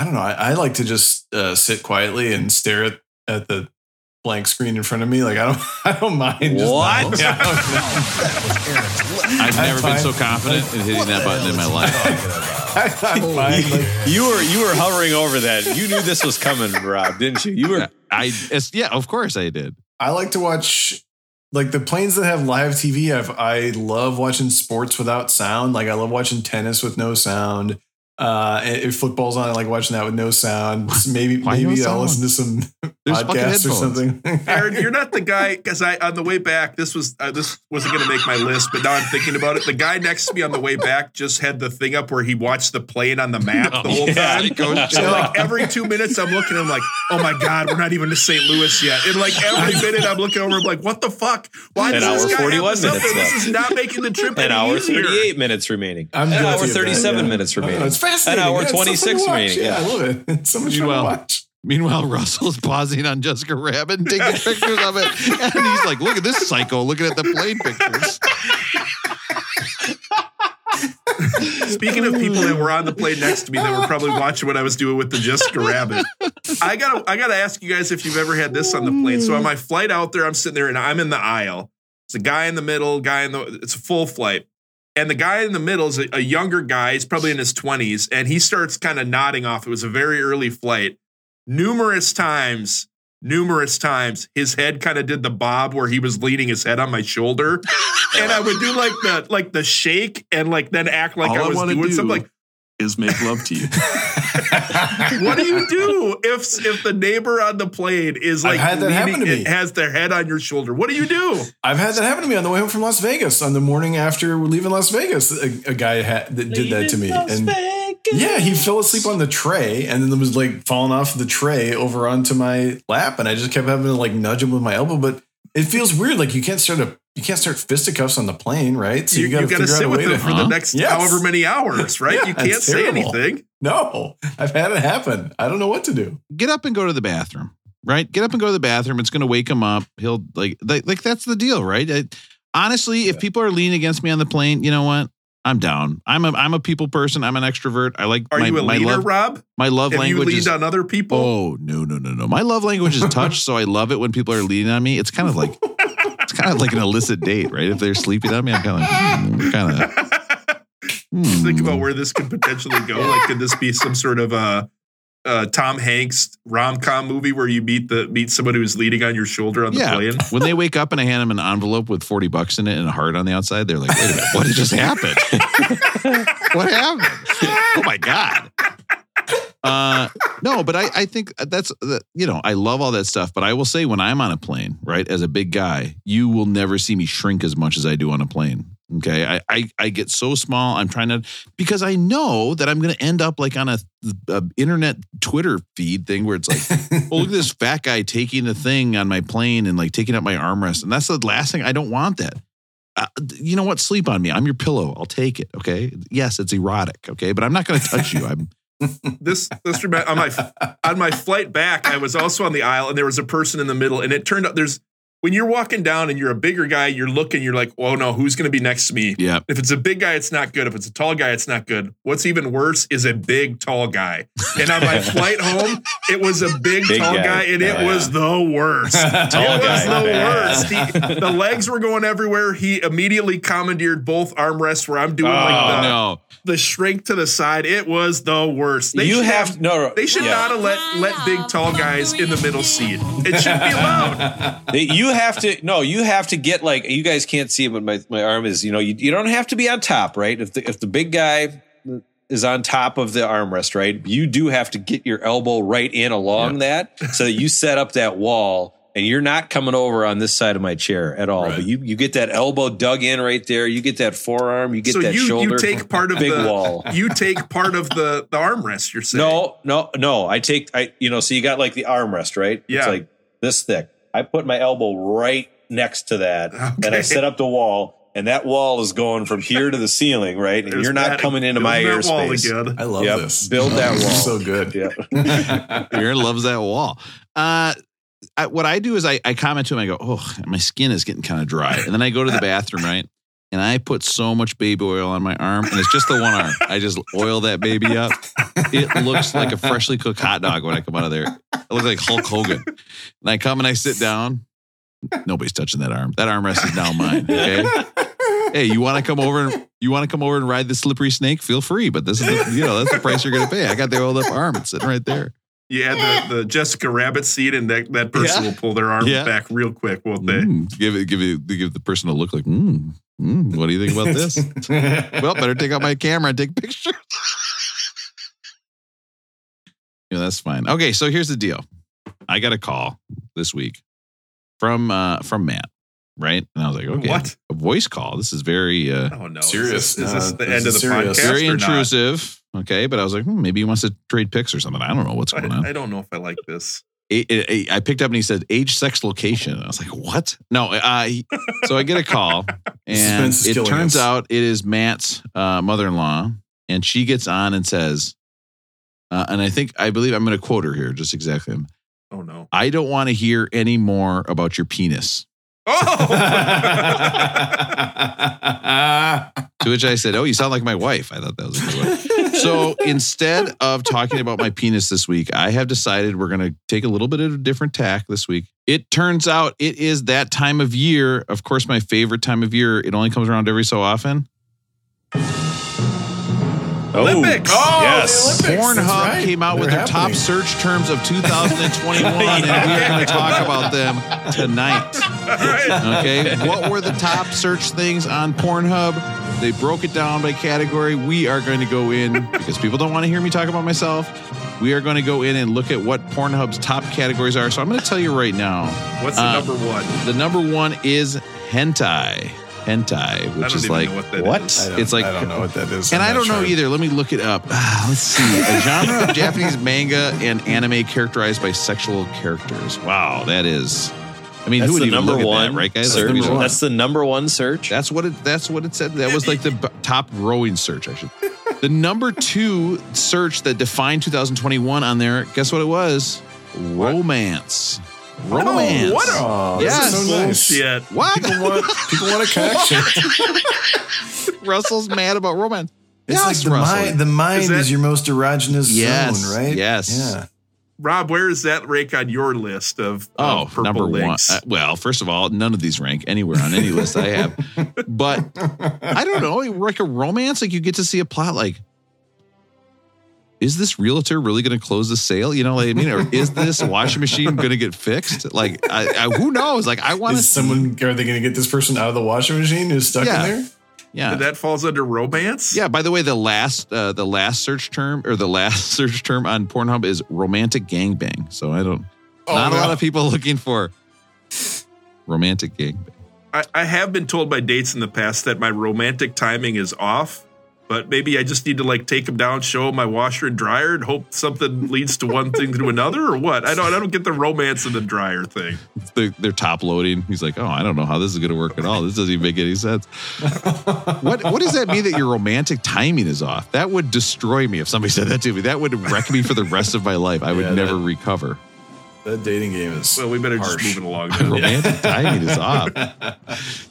I don't know. I, I like to just uh, sit quietly and stare at, at the blank screen in front of me. Like I don't (laughs) I don't mind. Just What? Yeah, (laughs) I've I'm never been so fine. confident in hitting that button in my (laughs) life. I, I'm fine. Like, you were you were hovering over that. You knew this was coming, Rob, didn't you? You were I it's, yeah, of course I did. I like to watch like the planes that have live TV. I've, I love watching sports without sound. Like I love watching tennis with no sound. Uh, if football's on, I like watching that with no sound. Maybe Why no maybe I'll sound? listen to some There's fucking podcasts or something. (laughs) Aaron, you're not the guy because I on the way back. This was uh, this wasn't going to make my list, but now I'm thinking about it. The guy next to me on the way back just had the thing up where he watched the plane on the map the (laughs) whole Yeah. time. Goes So like (laughs) every two minutes, I'm looking. I'm like, oh my god, we're not even to St. Louis yet. And like every minute, I'm looking over. I'm like, what the fuck? Why An does this hour, guy 41 have this up minutes there? This is not making the trip an any hour easier. 38 minutes remaining. I'm an hour guilty of that, 37 yeah. minutes remaining. know, it's fascinating. An hour Yeah, it's so fun 26 to watch. remaining. Yeah, I love it. (laughs) It's so much fun to Meanwhile- watch. Meanwhile, Russell's pausing on Jessica Rabbit and taking (laughs) pictures of it. And he's like, look at this psycho looking at the plane pictures. Speaking of people that were on the plane next to me that were probably watching what I was doing with the Jessica Rabbit, I gotta I gotta ask you guys if you've ever had this on the plane. So on my flight out there, I'm sitting there and I'm in the aisle. It's a guy in the middle, guy in the it's a full flight. And the guy in the middle is a, a younger guy, he's probably in his 20s, and he starts kind of nodding off. It was a very early flight. Numerous times, numerous times, his head kind of did the bob where he was leaning his head on my shoulder. (laughs) and I would do like the like the shake and like then act like All I I was wanna doing do something like is make love to you. (laughs) what do you do if if the neighbor on the plane is I've like had that happen leaning, to me. has their head on your shoulder? What do you do? I've had that happen to me on the way home from Las Vegas. On the morning after we're leaving Las Vegas, a, a guy had, that did that to me, and yeah, he fell asleep on the tray, and then was like falling off the tray over onto my lap, and I just kept having to like nudge him with my elbow, but it feels weird. Like you can't start a you can't start fisticuffs on the plane, right? So you, you, got to figure out sit a with way them to for the next Yes. however many hours, right? Yeah, you can't say anything. No, I've had it happen. I don't know what to do. Get up and go to the bathroom. Right? Get up and go to the bathroom. It's going to wake him up. He'll like like, like that's the deal, right? I, honestly, if people are leaning against me on the plane, you know what? I'm down. I'm a I'm a people person. I'm an extrovert. I like Are my, you a my leader, love Rob? my love Have you language leaned is on other people? Oh no no no no! My love language is touch, so I love it when people are leaning on me. It's kind of like it's kind of like an illicit date, right? If they're sleeping on me, I'm kind of like, kind of. (laughs) Think about where this could potentially go. Like, could this be some sort of uh, uh, Tom Hanks rom com movie where you meet the meet somebody who's leaning on your shoulder on the Yeah, plane? when they wake up and I hand them an envelope with forty bucks in it and a heart on the outside, they're like, "Wait a minute, what just happened? (laughs) what happened? Oh my god!" Uh, no, but I, I think that's you know I love all that stuff. But I will say when I'm on a plane, right, as a big guy, you will never see me shrink as much as I do on a plane. Okay, I I, I get so small. I'm trying to because I know that I'm going to end up like on a, a internet Twitter feed thing where it's like, oh look at this (laughs) fat guy taking the thing on my plane and like taking up my armrest, and that's the last thing I don't want that. Uh, you know what? Sleep on me. I'm your pillow. I'll take it. Okay. Yes, it's erotic. Okay, but I'm not going to touch you. I'm (laughs) this this on my on my flight back, I was also on the aisle, and there was a person in the middle, and it turned out there's when you're walking down and you're a bigger guy, you're looking, you're like, oh no, who's going to be next to me? yeah. If it's a big guy, it's not good. If it's a tall guy, it's not good. What's even worse is a big tall guy. And on my (laughs) flight home, it was a big, Big tall guy. guy, and it Yeah. was the worst. (laughs) Tall it was guy. the Bad. worst. He, the legs were going everywhere. He immediately commandeered both armrests where I'm doing Oh like the, no. the shrink to the side. It was the worst. They you should have no. They should yeah. not have let let big tall guys in the middle seat. It shouldn't be allowed. (laughs) You have to no you have to get like you guys can't see it but my, my arm is you know you, you don't have to be on top right if the if the big guy is on top of the armrest right you do have to get your elbow right in along that so that you set up that wall and you're not coming over on this side of my chair at all but you you get that elbow dug in right there you get that forearm you get so that you shoulder you take part of big the wall (laughs) you take part of the the armrest. You're saying no, no, no. I take I you know, so you got like the armrest, right? Yeah. It's like this thick. I put my elbow right next to that and I set up the wall. And that wall is going from here to the ceiling, right? And There's you're not that- coming into my building that wall again. I love Yep. this. Build that (laughs) wall. so good. Yeah. (laughs) (laughs) Aaron loves that wall. Uh, I, what I do is I, I comment to him. I go, "Oh, my skin is getting kind of dry," and then I go to the bathroom, right? And I put so much baby oil on my arm, and it's just the one arm. I just oil that baby up. It looks like a freshly cooked hot dog when I come out of there. It looks like Hulk Hogan. And I come and I sit down. Nobody's touching that arm. That armrest is now mine. Okay. Hey, you want to come over and you want to come over and ride the slippery snake? Feel free, but this is the, you know that's the price you're going to pay. I got the oiled up arm. It's sitting right there. You add the, the (laughs) Jessica Rabbit seat, and that, that person Yeah. will pull their arms Yeah. back real quick, won't they? Mm, give it, give it, give the person a look like, mm, mm, what do you think about this? (laughs) well, better take out my camera and take pictures. yeah, that's fine. Okay, so here's the deal. I got a call this week from uh from Matt, right? And I was like, okay, What? a voice call. This is very uh Oh no! Serious. Is this, is this Uh, the this end of the serious. podcast? very or not? intrusive. Okay, but I was like, hmm, maybe he wants to trade pics or something. I don't know what's going on. I, I don't know if I like this. I picked up and he said age, sex, location. I was like, what? No. Uh, he- so I get a call, (laughs) and it turns us. out it is Matt's uh, mother-in-law, and she gets on and says, uh, and I think I believe I'm going to quote her here, just exactly. Oh no! I don't want to hear any more about your penis. Oh, (laughs) (laughs) To which I said, "Oh, you sound like my wife." I thought that was a good one. So instead of talking about my penis this week, I have decided we're going to take a little bit of a different tack this week. It turns out it is that time of year. Of course, my favorite time of year. It only comes around every so often. Olympics. Oh, Yes. Olympics. Pornhub right. came out with They're their top search terms of 2021, and we are going to talk about them tonight. All right. Okay, what were the top search things on Pornhub? They broke it down by category. We are going to go in because people don't want to hear me talk about myself. We are going to go in and look at what Pornhub's top categories are. So I'm going to tell you right now. What's the Uh, number one? The number one is hentai. Hentai, I which don't is even like know what what? is. I don't- It's like- I don't know what that is. and I'm I not don't know sure. either. Let me look it up. Ah, let's see. A (laughs) genre of Japanese manga and anime characterized by sexual characters. Wow, that is. I mean, That's who would the even number look at one that, right, guys? search. Like, we don't- That's the number one search. That's what it. That's what it said. That was like the b- top rowing search. I should. The number two search that defined 2021 on there. Guess what it was? Romance. Romance. Oh, what a Oh, this Yes. is so nice. bullshit. What? People want, people want a connection. (laughs) Russell's mad about romance. It's yes, like the Russell. mind. The mind Is is, that- your most erogenous Yes, zone, right? yes. Yeah. Rob, where is that rank on your list of, of Oh, purple number links? one. Uh, well, first of all, none of these rank anywhere on any list I have. (laughs) But I don't know, like a romance, like you get to see a plot like, is this realtor really going to close the sale? You know, like, I mean, or is this washing machine going to get fixed? Like, I, I, who knows? Like, I want to someone? Are they going to get this person out of the washing machine who's stuck Yeah. in there? yeah. that falls under romance? Yeah. By the way, the last uh, the last search term or the last (laughs) search term on Pornhub is romantic gangbang. So I don't. Oh, not a lot of people looking for romantic gangbang. I, I have been told by dates in the past that my romantic timing is off, but maybe I just need to like take them down, show 'em my washer and dryer, and hope something leads to one thing to another, or what? I don't. I don't get the romance in the dryer thing. they're, they're top loading. He's like, oh, I don't know how this is going to work at all. This doesn't even make any sense. (laughs) what What does that mean that your romantic timing is off? That would destroy me if somebody said that to me. That would wreck me for the rest of my life. I would Yeah, never that- recover. That dating game is. Well, we better harsh. just move it along. Then. romantic timing is off. (laughs)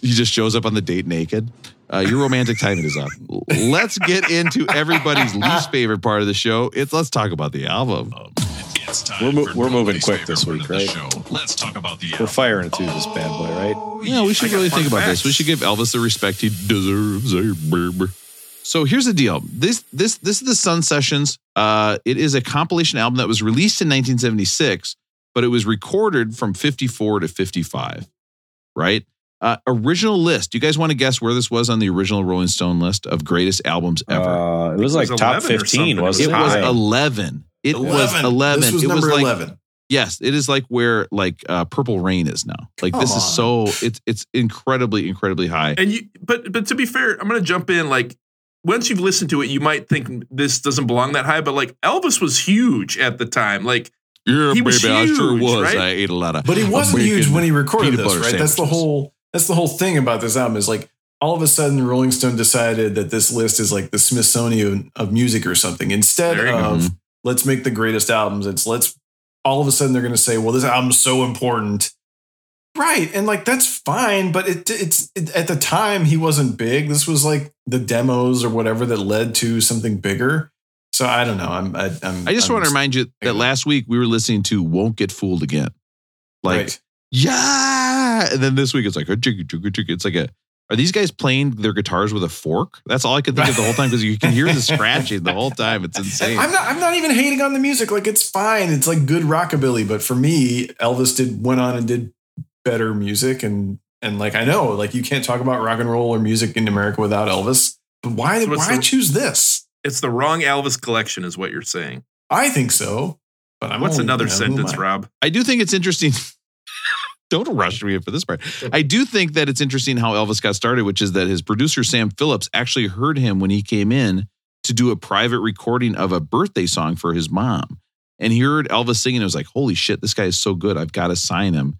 He just shows up on the date naked. Uh, your romantic timing is off. Let's get into everybody's least favorite part of the show. It's let's talk about the album. It's time We're mo- for we're moving quick this week, of the right? Show. Let's talk about the We're album. firing through this bad boy, right? Yeah, we should really think about this. We should give Elvis the respect he deserves. So here's the deal. This this this is the Sun Sessions. Uh, it is a compilation album that was released in 1976, but it was recorded from 54 to 55. Right. Uh, original list. Do you guys want to guess where this was on the original Rolling Stone list of greatest albums ever? Uh, it was it like was top 15, wasn't it it? was 11. It was 11. This was it number was like 11. Yes, it is like where like uh, Purple Rain is now. Like this Come is so it's it's incredibly incredibly high. And you, but but to be fair, I'm going to jump in. Like once you've listened to it, you might think this doesn't belong that high, but like Elvis was huge at the time. Like Yeah, He was baby, I sure huge, was. right? I ate a lot of. But he wasn't huge when he recorded this, butter right? That's the whole that's the whole thing about this album is like all of a sudden Rolling Stone decided that this list is like the Smithsonian of music or something. Instead There you go. of let's make the greatest albums, it's let's all of a sudden they're going to say, well, this album's so important. Right. And like that's fine, but it it's it, at the time he wasn't big. This was like the demos or whatever that led to something bigger. So I don't know. I'm I, I'm I just I'm want to remind you that last week we were listening to "Won't Get Fooled Again." Like, right. yeah, (laughs) and then this week it's like a jiggy jiggy jiggy. It's like a. Are these guys playing their guitars with a fork? That's all I could think of the whole time because you can hear the scratching the whole time. It's insane. I'm not. I'm not even hating on the music. Like it's fine. It's like good rockabilly. But for me, Elvis did went on and did better music. And and like I know, like you can't talk about rock and roll or music in America without Elvis. But why? So what's why the- choose this? it's the wrong Elvis collection, is what you're saying. I think so. But I'm What's only- another you know, sentence, I? Rob? I do think it's interesting. Don't rush me for this part. I do think that it's interesting how Elvis got started, which is that his producer Sam Phillips actually heard him when he came in to do a private recording of a birthday song for his mom, and he heard Elvis singing. It was like, "Holy shit, this guy is so good! I've got to sign him."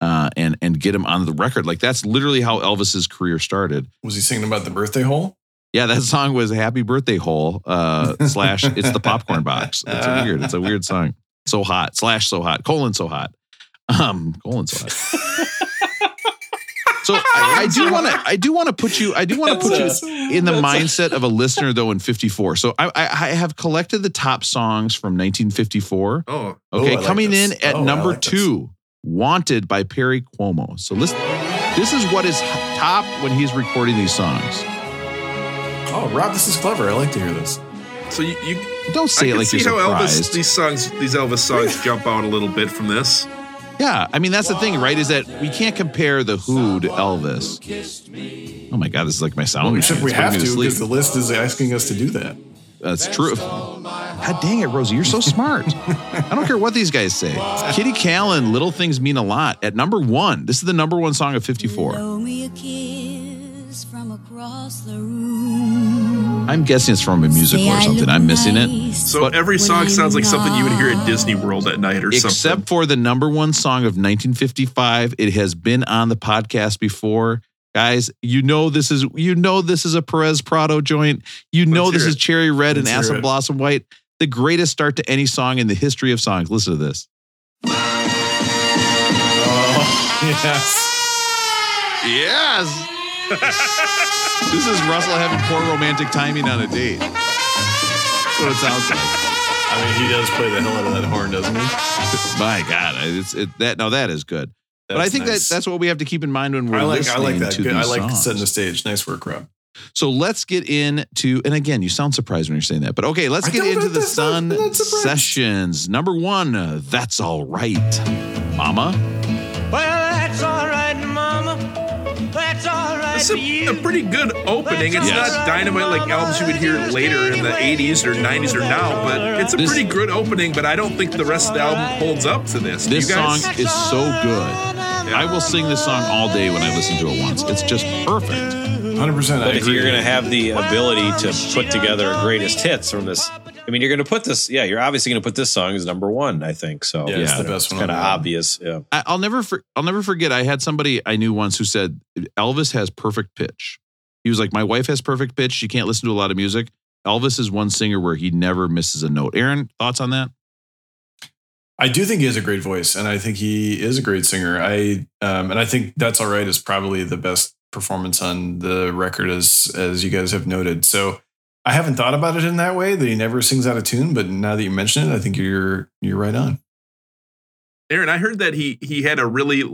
Uh, and and get him on the record. Like that's literally how Elvis's career started. Was he singing about the birthday hole? Yeah, that song was "Happy Birthday Hole" uh, (laughs) slash "It's the Popcorn Box." It's weird. It's a weird song. So hot slash so hot colon so hot. Um, colon so hot. So I, I do want to. I do want to put you. I do want to put you in the mindset of a listener though. In '54, so I, I, I have collected the top songs from 1954. Oh, Okay, Oh, I like coming this. in at Oh, number like this. two, "Wanted" by Perry Cuomo. So listen, this is what is top when he's recording these songs. Oh, Rob, this is clever. I like to hear this. so you, you Don't say I it like see you're how Elvis surprised. these songs these Elvis songs jump out a little bit from this. Yeah, I mean that's the thing, right? Is that we can't compare the Who to Elvis. Oh my god, this is like my sound. Except guy. we have to because the list is asking us to do that. That's true. God dang it, Rosie, you're so smart. I don't care what these guys say. Kitty Kallen, Little Things Mean a Lot at number one. This is the number one song of 54. I'm guessing it's from a musical or something. I'm missing it. nice. So every song sounds like something you would hear at Disney World at night or something. Except for the number one song of 1955. It has been on the podcast before. Guys, you know this is you know this is a Perez Prado joint. You know Let's this hear is. Cherry Red and Let's hear Acid. Blossom White. The greatest start to any song in the history of songs. Listen to this. Oh, (laughs) yes. Yes. (laughs) this is Russell having poor romantic timing on a date. That's what it sounds like. I mean, he does play the hell out of that horn, doesn't he? (laughs) My God, it's it, that. No, that is good. but I think nice. that that's what we have to keep in mind when we're I like I listening like that. to Good. I like songs. setting the stage. Nice work, Rob. So let's get into, and again, you sound surprised when you're saying that, but okay, let's I get into the Sun. Sessions. Number one, uh, That's All Right. Mama. It's a, a pretty good opening. It's Yes. not dynamite like albums you would hear later in the 80s or 90s or now, but it's a This- pretty good opening. But I don't think the rest of the album holds up to this. This guys? song is so good. I will sing this song all day when I listen to it once. It's just perfect. 100%. I But if agree. you're going to have the ability to put together a greatest hits from this, I mean, you're going to put this. Yeah, you're obviously going to put this song as number one. I think so. Yeah, it's Yeah, the best one. kind of on obvious. Yeah. I, I'll never, for, I'll never forget. I had somebody I knew once who said Elvis has perfect pitch. He was like, "My wife has perfect pitch. She can't listen to a lot of music." Elvis is one singer where he never misses a note. Aaron, thoughts on that? I do think he has a great voice, and I think he is a great singer. I um, and I think that's all right is probably the best performance on the record, as as you guys have noted. So I haven't thought about it in that way that he never sings out of tune, but now that you mention it, I think you're you're right on. Aaron, I heard that he he had a really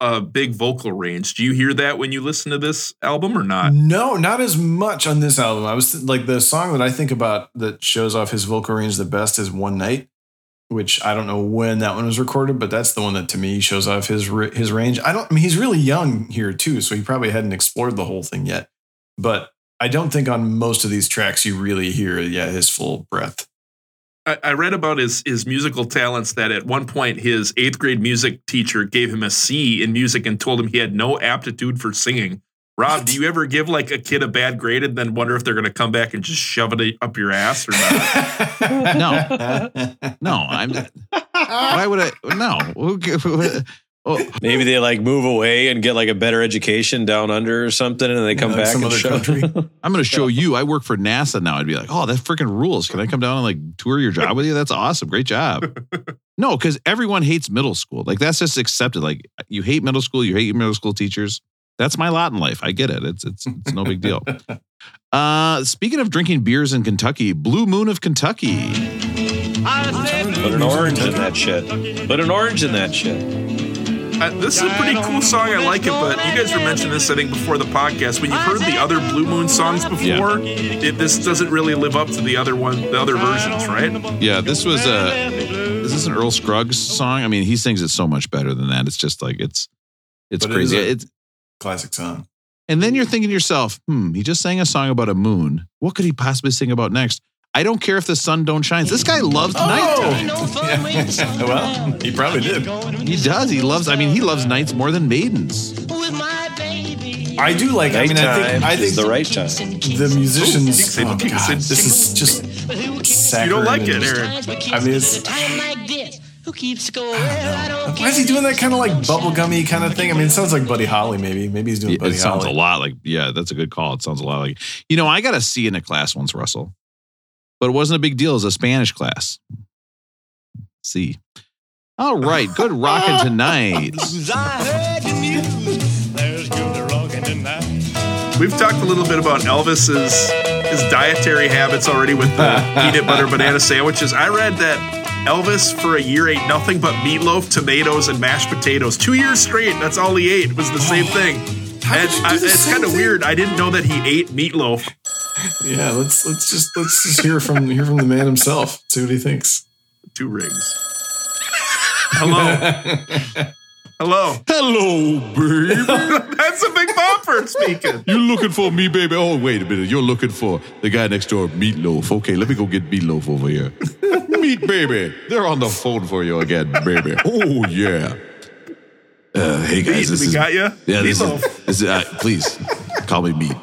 uh, big vocal range. Do you hear that when you listen to this album or not? No, not as much on this album. I was th- like the song that I think about that shows off his vocal range the best is One Night, which I don't know when that one was recorded, but that's the one that to me shows off his his range. I don't. I mean, he's really young here too, so he probably hadn't explored the whole thing yet. But I don't think on most of these tracks you really hear yeah his full breath. I, I read about his his musical talents that at one point his eighth grade music teacher gave him a C in music and told him he had no aptitude for singing. Rob, do you ever give like a kid a bad grade and then wonder if they're going to come back and just shove it up your ass or not? (laughs) No, (laughs) no. I'm. Why would I? No. Who (laughs) Oh, Maybe they like move away and get like a better education down under or something, and they come Like back some and other show. country. (laughs) I'm going to show you. I work for NASA now. I'd be like, oh, that freaking rules. Can I come down and like tour your job with you? That's awesome. Great job. (laughs) No, because everyone hates middle school. Like that's just accepted. Like you hate middle school. You hate your middle school teachers. That's my lot in life. I get it. It's it's it's no big deal. Uh, speaking of drinking beers in Kentucky, Blue Moon of Kentucky. Put an orange in that shit. Put an orange in that shit. Uh, this is a pretty cool song. I like it, but you guys were mentioning this, I think, before the podcast. When you've heard the other Blue Moon songs before, it, this doesn't really live up to the other one, the other versions, right? Yeah, this was a. Is this an Earl Scruggs song? I mean, he sings it so much better than that. It's just like it's, it's But crazy. a- it's Classic song. And then you're thinking to yourself, hmm, he just sang a song about a moon. What could he possibly sing about next? I don't care if the sun don't shine. This guy loves nighttime. (laughs) well, he probably did. He does. He loves. I mean, he loves nights more than maidens. I do like. I mean, I think. I think the right time. the musicians. Kicks in, oh kicks God, in. this is just. You don't like it, Aaron. I mean, it's. Why is he doing that kind of like bubblegummy kind of thing? I mean, it sounds like Buddy Holly. Maybe, maybe he's doing It, Buddy sounds Holly. a lot like. Yeah, that's a good call. It sounds a lot like. You know, I got a C in a class once, Russell, but it wasn't a big deal. It was a Spanish class. C. All right, good (laughs) rocking tonight. We've talked a little bit about Elvis's his dietary habits already with the (laughs) peanut butter banana sandwiches. I read that Elvis for a year ate nothing but meatloaf, tomatoes, and mashed potatoes. Two years straight. That's all he ate. It was the same thing. (gasps) How And did you do I, the it's kind of weird. I didn't know that he ate meatloaf. Yeah, let's let's just let's just hear from hear from the man himself. See what he thinks. Two rings. (laughs) Hello. Hello. Hello, baby. (laughs) That's a big bumper speaking. You're looking for me, baby. Oh, wait a minute. You're looking for the guy next door, Meatloaf. Okay, let me go get Meatloaf over here. (laughs) Meat, baby. They're on the phone for you again, baby. Oh, yeah. Uh, hey, guys. Meat, this we is, got ya? Yeah, this is, this is uh, please call me Meat.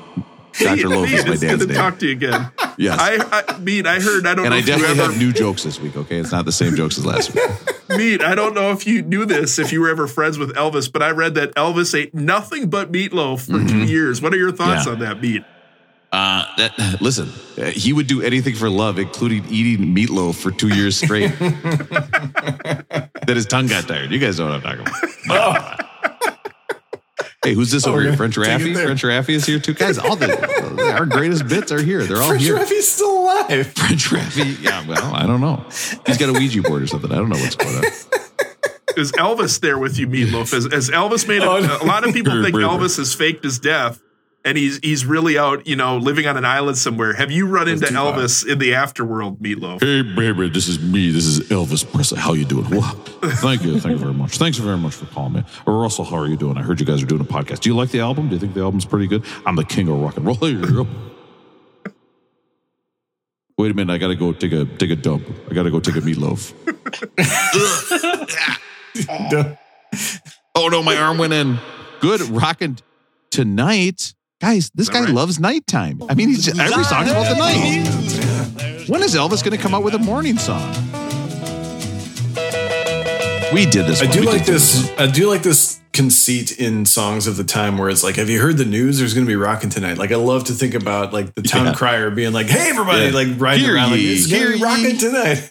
Dr. (laughs) Loaf is my good dad's to name. talk to you again. (laughs) Yes. I, I Meat, I heard, I don't and know I if you definitely ever, have new jokes this week, okay? It's not the same jokes as last week. (laughs) Meat, I don't know if you knew this, if you were ever friends with Elvis, but I read that Elvis ate nothing but meatloaf for two years. What are your thoughts Mm-hmm. Yeah. on that, Meat? Uh, that, listen, uh, he would do anything for love, including eating meatloaf for two years straight. that his tongue got tired. You guys know what I'm talking about. Hey, who's this Oh, over here? French Raffy? French Raffy is here too. Guys, all the (laughs) our greatest bits are here. They're all French here. French Raffy's still alive. French Raffy. Yeah, well, I don't know. He's got a Ouija board or something. I don't know what's going on. Is Elvis there with you, Meatloaf? Has, has Elvis made a, Oh, a lot of people (laughs) think. Elvis has faked his death and he's he's really out, you know, living on an island somewhere. Have you run into Tupac. Elvis in the afterworld, Meatloaf? Hey, baby, this is me. This is Elvis Presley. How you doing? Well, (laughs) thank you. Thank you very much. Thanks very much for calling me. Russell, how are you doing? I heard you guys are doing a podcast. Do you like the album? Do you think the album's pretty good? I'm the king of rock and roll. (laughs) Here. Wait a minute. I got to go take a take a dump. I got to go take a meatloaf. (laughs) oh, no, my arm went in. Good. Rocking tonight. Guys, this guy right? loves nighttime. I mean, he's every song's about the night. When is Elvis going to come out with a morning song? We did this. I do We like did this. I do like this conceit in songs of the time where it's like, "Have you heard the news? There's going to be rocking tonight." Like, I love to think about like the town Yeah. crier being like, "Hey, everybody!" Yeah. Like riding Hear around like, ye, "It's going to be rocking tonight."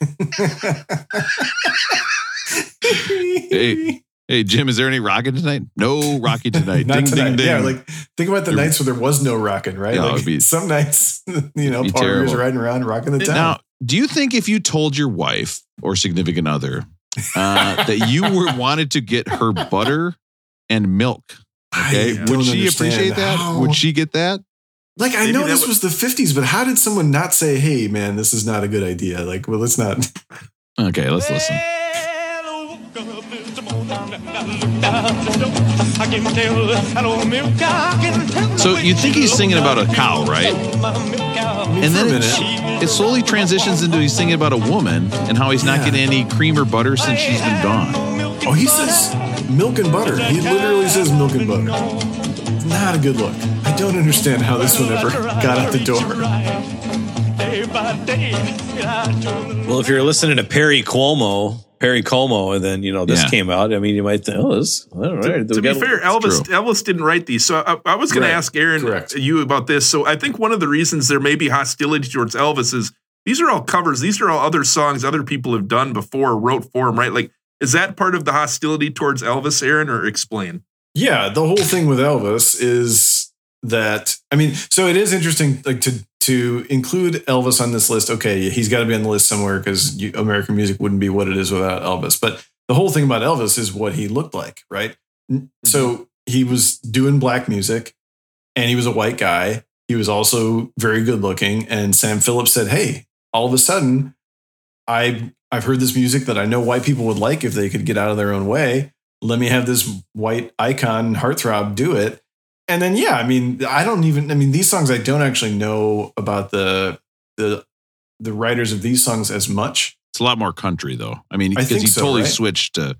Hey, (laughs) hey, Jim, is there any rocking tonight? No rocking tonight. (laughs) Not ding, tonight. ding, ding. Yeah, like think about the There- nights where there was no rocking, right? Yeah, like be- (laughs) some nights, (laughs) you know, be partiers terrible. are riding around rocking the town. Now, do you think if you told your wife or significant other uh, that you were wanted to get her butter and milk, okay, I would don't she appreciate that? how- Would she get that? Like I Maybe know this would- was the 50s, but how did someone not say, "Hey, man, this is not a good idea"? Like, well, let's not. Okay, let's listen. So you think he's singing about a cow, right? And then it, it slowly transitions into he's singing about a woman and how he's not Yeah. getting any cream or butter since she's been gone. Oh, he says milk and butter. He literally says milk and butter. Not a good look. I don't understand how this one ever got out the door. Well, if you're listening to Perry Cuomo, Perry Como, and then you know this Yeah. came out. I mean, you might think, oh, this all right. To be fair, Elvis true. Elvis didn't write these. So I, I was going to ask Aaron Correct. you about this. So I think one of the reasons there may be hostility towards Elvis is these are all covers. These are all other songs other people have done before, wrote for him, right? Like, is that part of the hostility towards Elvis, Aaron, or explain? Yeah, the whole thing with Elvis is that I mean, so it is interesting, like to to include Elvis on this list. Okay, he's got to be on the list somewhere because American music wouldn't be what it is without Elvis. But the whole thing about Elvis is what he looked like, right? N- mm-hmm. So he was doing black music, and he was a white guy. He was also very good looking. And Sam Phillips said, "Hey, all of a sudden, I I've heard this music that I know white people would like if they could get out of their own way." let me have this white icon heartthrob do it. And then yeah, I mean, I don't even I mean these songs I don't actually know about the the the writers of these songs as much. It's a lot more country though. I mean, because he so, totally right? switched to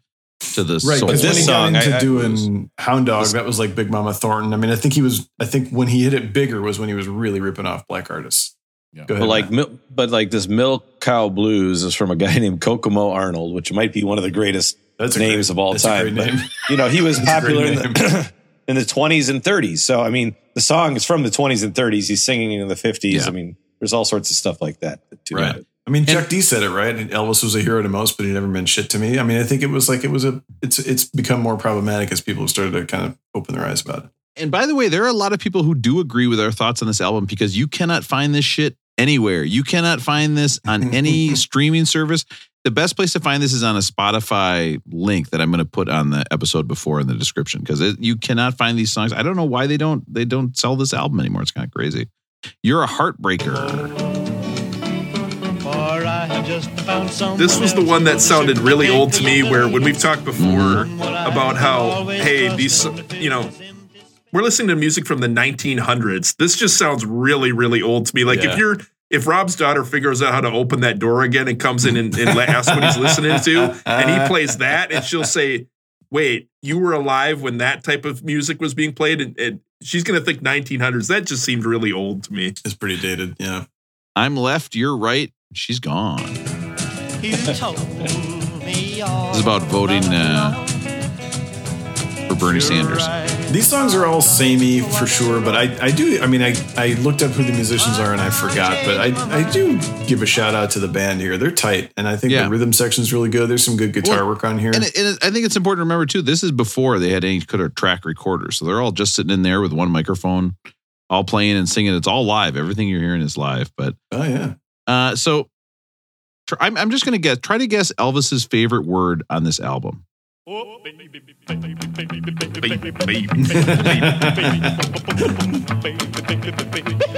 to the Right, because when this he song, got into I- I doing Hound Dog, this- that was like Big Mama Thornton. I mean, I think he was. I think when he hit it bigger was when he was really ripping off black artists. Yeah. Go ahead. But like, mil- but like this Milk Cow Blues is from a guy (laughs) named Kokomo Arnold, which might be one of the greatest that's names great- of all time. But, name. you know, he was (laughs) popular in the, (clears throat) in the 20s and 30s. So, I mean, the song is from the 20s and 30s. He's singing in the 50s. Yeah. I mean, there's all sorts of stuff like that. Too. Right. I mean, Chuck D said it right. Elvis was a hero to most, but he never meant shit to me. I mean, I think it was like it was a. It's it's become more problematic as people have started to kind of open their eyes about it. And by the way, there are a lot of people who do agree with our thoughts on this album because you cannot find this shit anywhere. You cannot find this on (laughs) any streaming service. The best place to find this is on a Spotify link that I'm going to put on the episode before in the description because you cannot find these songs. I don't know why they don't they don't sell this album anymore. It's kind of crazy. You're a heartbreaker. This was the one that sounded really old to me. Where when we've talked before about how, hey, these, you know, we're listening to music from the 1900s. This just sounds really, really old to me. Like Yeah. if you're, if Rob's daughter figures out how to open that door again and comes in and, and asks what he's listening to, and he plays that, and she'll say, "Wait, you were alive when that type of music was being played," and, and she's gonna think 1900s. That just seemed really old to me. It's pretty dated. Yeah. I'm left, you're right. She's gone. You told me all This is about voting uh, for Bernie Sanders. These songs are all samey for sure, but I, I do. I mean, I, I looked up who the musicians are and I forgot, but I, I do give a shout out to the band here. They're tight, and I think Yeah. the rhythm section is really good. There's some good guitar Well, work on here. And, it, and it- I think it's important to remember too. This is before they had any kind of track recorders, so they're all just sitting in there with one microphone, all playing and singing. It's all live. Everything you're hearing is live. But oh yeah, uh, so I'm, I'm just gonna guess. Try to guess Elvis's favorite word on this album. (laughs)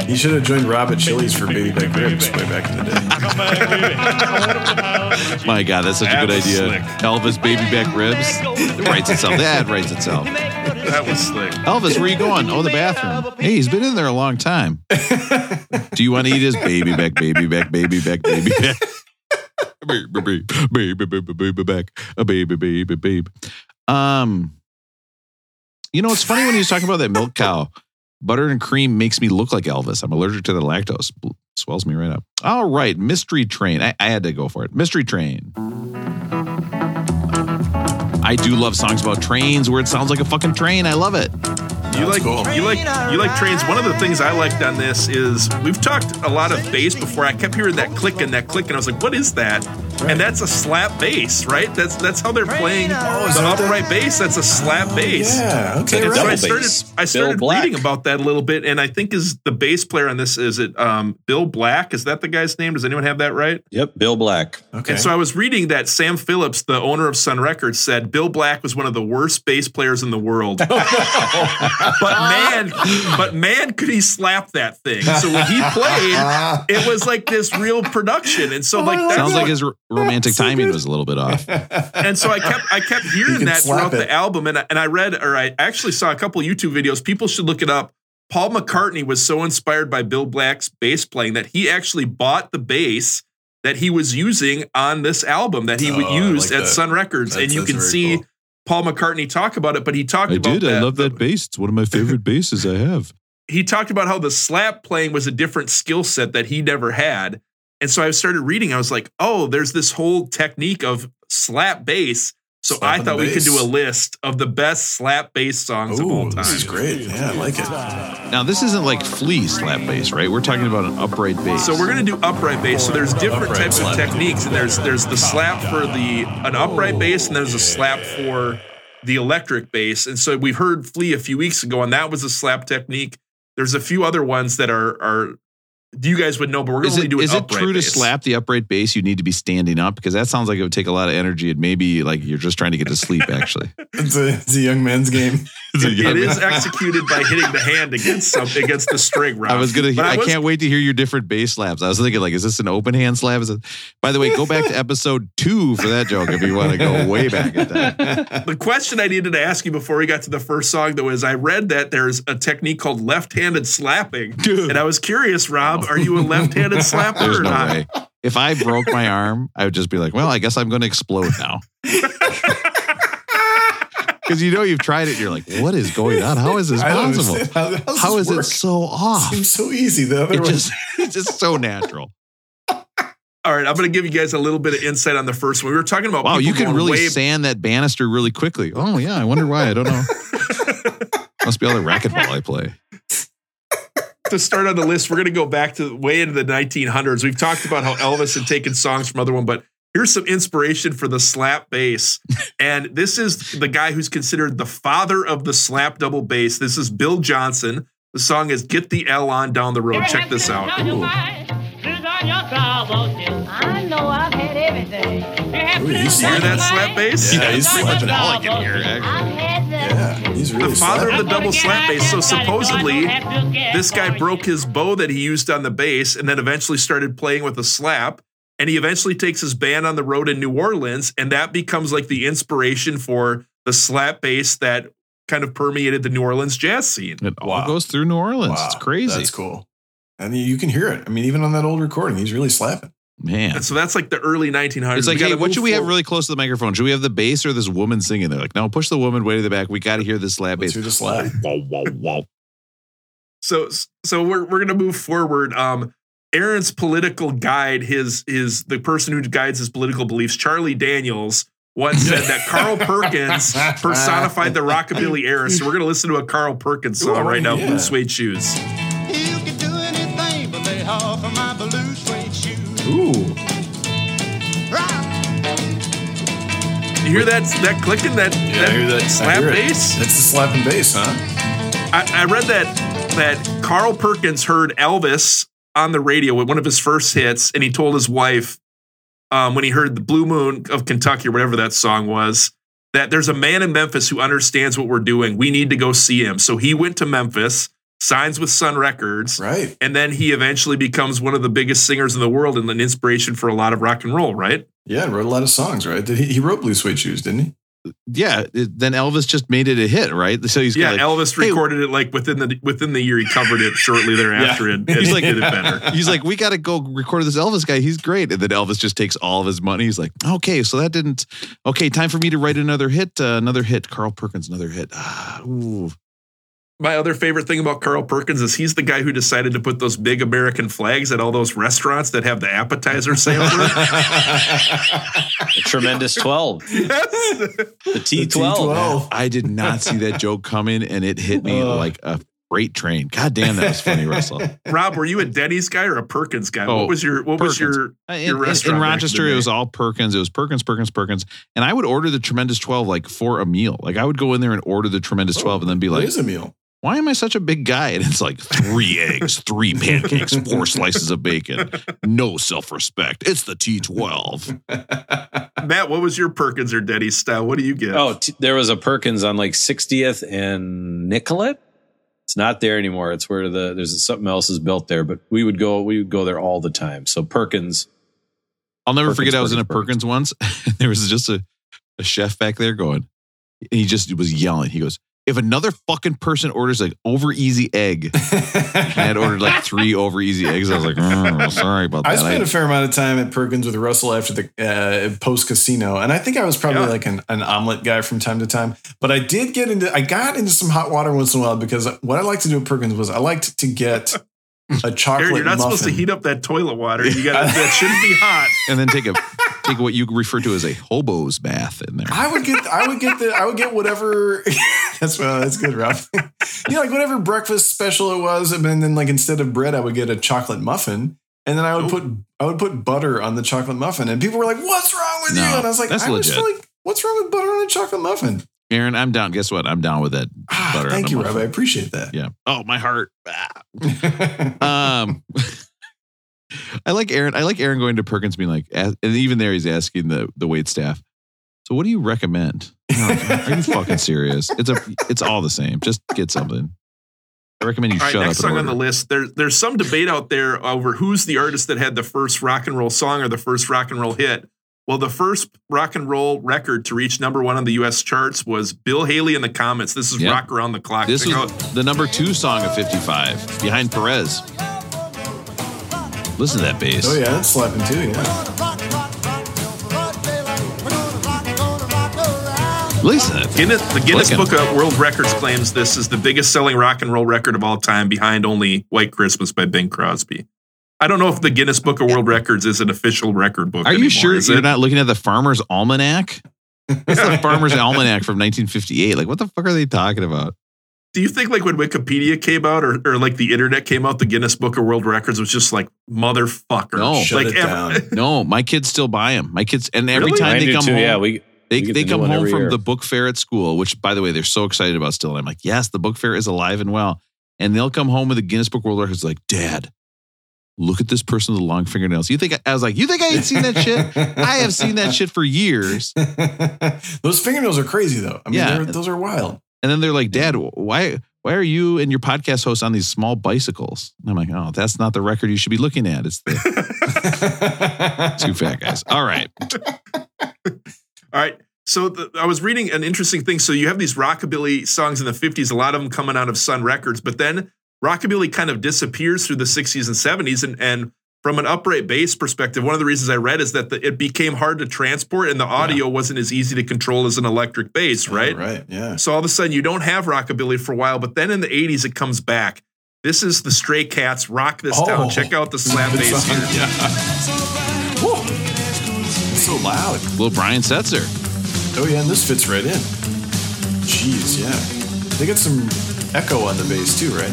he should have joined Rob at Chili's for Baby Back Ribs way back in the day. (laughs) My God, that's such a good idea. slick. Elvis baby back ribs. It writes itself. That writes itself. That was slick. Elvis, where are you going? Oh, the bathroom. Hey, he's been in there a long time. (laughs) Do you want to eat his baby back, baby back, baby back, baby back? Baby, baby, baby, baby, baby back, a baby, baby, baby. Um, you know, it's funny when he was talking about that milk cow. Butter and cream makes me look like Elvis. I'm allergic to the lactose. Swells me right up. All right, Mystery Train. I, I had to go for it. Mystery Train. I do love songs about trains where it sounds like a fucking train. I love it. You like you like you like trains. One of the things I liked on this is we've talked a lot of bass before. I kept hearing that click and that click, and I was like, "What is that?" And that's a slap bass, right? That's that's how they're playing is the that that- upright bass. That's a slap bass. Yeah, okay, And so right. I started bass. I started reading about that a little bit, and I think is the bass player on this is it um, Bill Black? Is that the guy's name? Does anyone have that right? Yep, Bill Black. Okay. And so I was reading that Sam Phillips, the owner of Sun Records, said Bill Black was one of the worst bass players in the world. (laughs) but man, but man, could he slap that thing? So when he played, it was like this real production. And so like that's Sounds like what- his r- romantic timing was a little bit off. (laughs) and so I kept I kept hearing that throughout it. the album, and I, and I read or I actually saw a couple YouTube videos. People should look it up. Paul McCartney was so inspired by Bill Black's bass playing that he actually bought the bass that he was using on this album that he Oh, I used like at that. Sun Records, That's- and you can see cool. Paul McCartney talk about it. But he talked I about did. I love that bass. It's one of my favorite (laughs) basses I have. he talked about how the slap playing was a different skill set that he never had. And so I started reading. I was like, oh, there's this whole technique of slap bass. So Slapping I thought we could do a list of the best slap bass songs of all time. this is great. Yeah, I like it. Now, this isn't like flea slap bass, right? We're talking about an upright bass. So we're gonna do upright bass. So there's different Upright types of techniques, and there's there's the slap for the an upright bass, and there's a slap for the electric bass. And so we've heard Flea a few weeks ago, and that was a slap technique. There's a few other ones that are are you guys would know, but we're gonna only do an is it upright true to slap the upright bass? You need to be standing up because that sounds like it would take a lot of energy. And maybe like you're just trying to get to sleep. Actually, (laughs) It's a, it's a young man's game. (laughs) It is (laughs) executed by hitting the hand against something against the string. Rob. I was gonna. But I, was- can't wait to hear your different bass slaps. I was thinking, like, is this an open hand slap? Is it? By the way, go back to episode two for that joke if you want to go way back at that. The question I needed to ask you before we got to the first song, though, is I read that there's a technique called left-handed slapping, and I was curious, Rob, are you a (laughs) left-handed slapper There's or no not? way. If I broke my arm, I would just be like, well, I guess I'm going to explode now. (laughs) Because you know you've tried it, and you're like, what is going on? How is this I don't possible? understand. How, how's How this is it so off? Seems so easy. The other It one. just, (laughs) it's just so natural. All right, I'm going to give you guys a little bit of insight on the first one. We were talking about Wow, people you can going really way sand that banister really quickly. Oh yeah, I wonder why. I don't know. Must be all the racquetball I play. To start on the list, we're going to go back to way into the 1900s. We've talked about how Elvis had taken songs from other one, but here's some inspiration for the slap bass. And this is the guy who's considered the father of the slap double bass. This is Bill Johnson. The song is "Get the L on Down the Road." Check this out. I know I've had everything. Ooh, You hear that slap bass? Yeah, he's pretty much slapping. all I can hear. Actually. Yeah, he's really the father slapping. of the double slap bass. So supposedly, this guy broke his bow that he used on the bass, and then eventually started playing with a slap. and he eventually takes his band on the road in New Orleans, and that becomes like the inspiration for the slap bass that kind of permeated the New Orleans jazz scene. It all Wow. goes through New Orleans. It's crazy. That's cool. And you can hear it. I mean, even on that old recording, he's really slapping. Man. And so that's like the early 1900s. It's like, hey, gotta what should we have really close to the microphone? Should we have the bass or this woman singing? They're like, no, push the woman way to the back. We got to hear this slap Let's bass. hear the slap. Whoa, whoa, whoa. so so we're we're gonna move forward. Um, Aaron's political guide, his his the person who guides his political beliefs, Charlie Daniels, once said that Carl Perkins (laughs) personified the rockabilly era. So we're gonna listen to a Carl Perkins Ooh, I song right now, wanna- "Blue yeah. Suede Shoes." You can do anything but lay off my blue suede shoes. Ooh. You hear that that clicking that, Yeah, that I hear that. I slap hear it. bass? That's the slapping bass, huh? I, I read that that Carl Perkins heard Elvis on the radio with one of his first hits, and he told his wife um, when he heard the Blue Moon of Kentucky or whatever that song was that there's a man in Memphis who understands what we're doing. We need to go see him. So he went to Memphis, signs with Sun Records, Right. and then he eventually becomes one of the biggest singers in the world and an inspiration for a lot of rock and roll. Right? Yeah, wrote a lot of songs, right? Did he, he wrote Blue Suede Shoes, didn't he? Yeah. it- then Elvis just made it a hit, right? So he's yeah, got like, Elvis hey- recorded it like within the within the year. He covered it shortly (laughs) thereafter, and, and He's like- did it better. (laughs) He's like, we got to go record this Elvis guy. He's great. And then Elvis just takes all of his money. He's like, okay, so that didn't. Okay, time for me to write another hit. Uh, another hit. Carl Perkins, another hit. Ah, ooh. My other favorite thing about Carl Perkins is he's the guy who decided to put those big American flags at all those restaurants that have the appetizer sampler. (laughs) The tremendous 12. yes. The T12. I did not see that joke coming, and it hit me Uh. like a freight train. God damn, that was funny, Russell. Rob, were you a Denny's guy or a Perkins guy? Oh, what was your what was your Uh, your In, in- restaurant in back Rochester, it was all Perkins. It was Perkins, Perkins, Perkins, and I would order the tremendous twelve like for a meal. Like I would go in there and order the tremendous twelve, and then be like, is a meal. "Why am I such a big guy?" And it's like three (laughs) eggs, three pancakes, four slices of bacon. No self respect. It's the T twelve. (laughs) Matt, what was your Perkins or Denny's style? What do you get? Oh, t- there was a Perkins on like 60th and Nicollet. It's not there anymore. It's where the there's something else is built there, but we would go we would go there all the time. So Perkins, I'll never Perkins, forget. I was in a Perkins, Perkins once. (laughs) there was just a, a chef back there going. And he just was yelling. He goes, "If another fucking person orders like over easy egg, I had ordered like (laughs) three over easy eggs. I was like, "Mm, sorry about that. I spent I- a fair amount of time at Perkins with Russell after the uh, post casino, and I think I was probably Yeah. like an, an omelet guy from time to time. But I did get into I got into some hot water once in a while because what I liked to do at Perkins was I liked to get (laughs) a chocolate Aaron, you're not muffin. supposed to heat up that toilet water. You got that shouldn't be hot. (laughs) and then take a take what you refer to as a hobo's bath in there. I would get I would get the I would get whatever (laughs) that's well that's good Rob. you know like whatever breakfast special it was and then like instead of bread I would get a chocolate muffin and then I would Ooh. put I would put butter on the chocolate muffin and people were like what's wrong with No, you and I was like that's I was legit. like what's wrong with butter on a chocolate muffin Aaron, I'm down. Guess what? I'm down with that ah, butter. thank you. Rob I appreciate that Yeah. Oh, my heart. Ah. (laughs) Um, (laughs) I like Aaron. I like Aaron going to Perkins, being like, and even there, he's asking the the wait staff. So, what do you recommend? Are you (laughs) fucking serious? It's a. It's all the same. Just get something. I recommend you All right, shut next up. and song on the list. There, there's some debate out there over who's the artist that had the first rock and roll song or the first rock and roll hit. Well, the first rock and roll record to reach number one on the U.S. charts was Bill Haley and the Comets. This is Yep. Rock Around the Clock. This Check was out- the number two song of '55, behind Perez. Listen to that bass. oh yeah that's slapping too yeah Listen to that. Guinness, the Guinness Book of World Records claims this is the biggest selling rock and roll record of all time, behind only White Christmas by Bing Crosby. I don't know if the Guinness Book of World Records is an official record book. Are you anymore, sure is you're it? not looking at the Farmer's Almanac? (laughs) That's the Farmer's Almanac from 1958. Like, what the fuck are they talking about? Do you think like when Wikipedia came out or, or like the internet came out, the Guinness Book of World Records was just like motherfucker? No. Shut like it down. (laughs) No, my kids still buy them. My kids, and every Really? time Mine they come too. home, Yeah, we they, we they the come home from year. the book fair at school, which by the way, they're so excited about still. And I'm like, yes, the book fair is alive and well. And they'll come home with the Guinness Book World Records like, Dad, look at this person with the long fingernails. You think I, I was like, you think I ain't seen that shit? (laughs) I have seen that shit for years. (laughs) those fingernails are crazy though I mean Yeah. those are wild And then they're like, Dad, why why are you and your podcast host on these small bicycles? And I'm like, oh, that's not the record you should be looking at. It's the (laughs) two fat guys. All right. All right. So the, I was reading an interesting thing. So you have these rockabilly songs in the 50s, a lot of them coming out of Sun Records, but then rockabilly kind of disappears through the 60s and 70s. And, and from an upright bass perspective, one of the reasons I read is that the, it became hard to transport and the audio wasn't as easy to control as an electric bass, right? Right. Yeah. So all of a sudden you don't have rockabilly for a while, but then in the 80s it comes back. This is the Stray Cats Rock This Oh. Town. Check out the slap (laughs) bass song, here. So loud. Little Brian Setzer. Oh yeah, and this fits right in. Jeez, yeah. They got some echo on the bass too, right?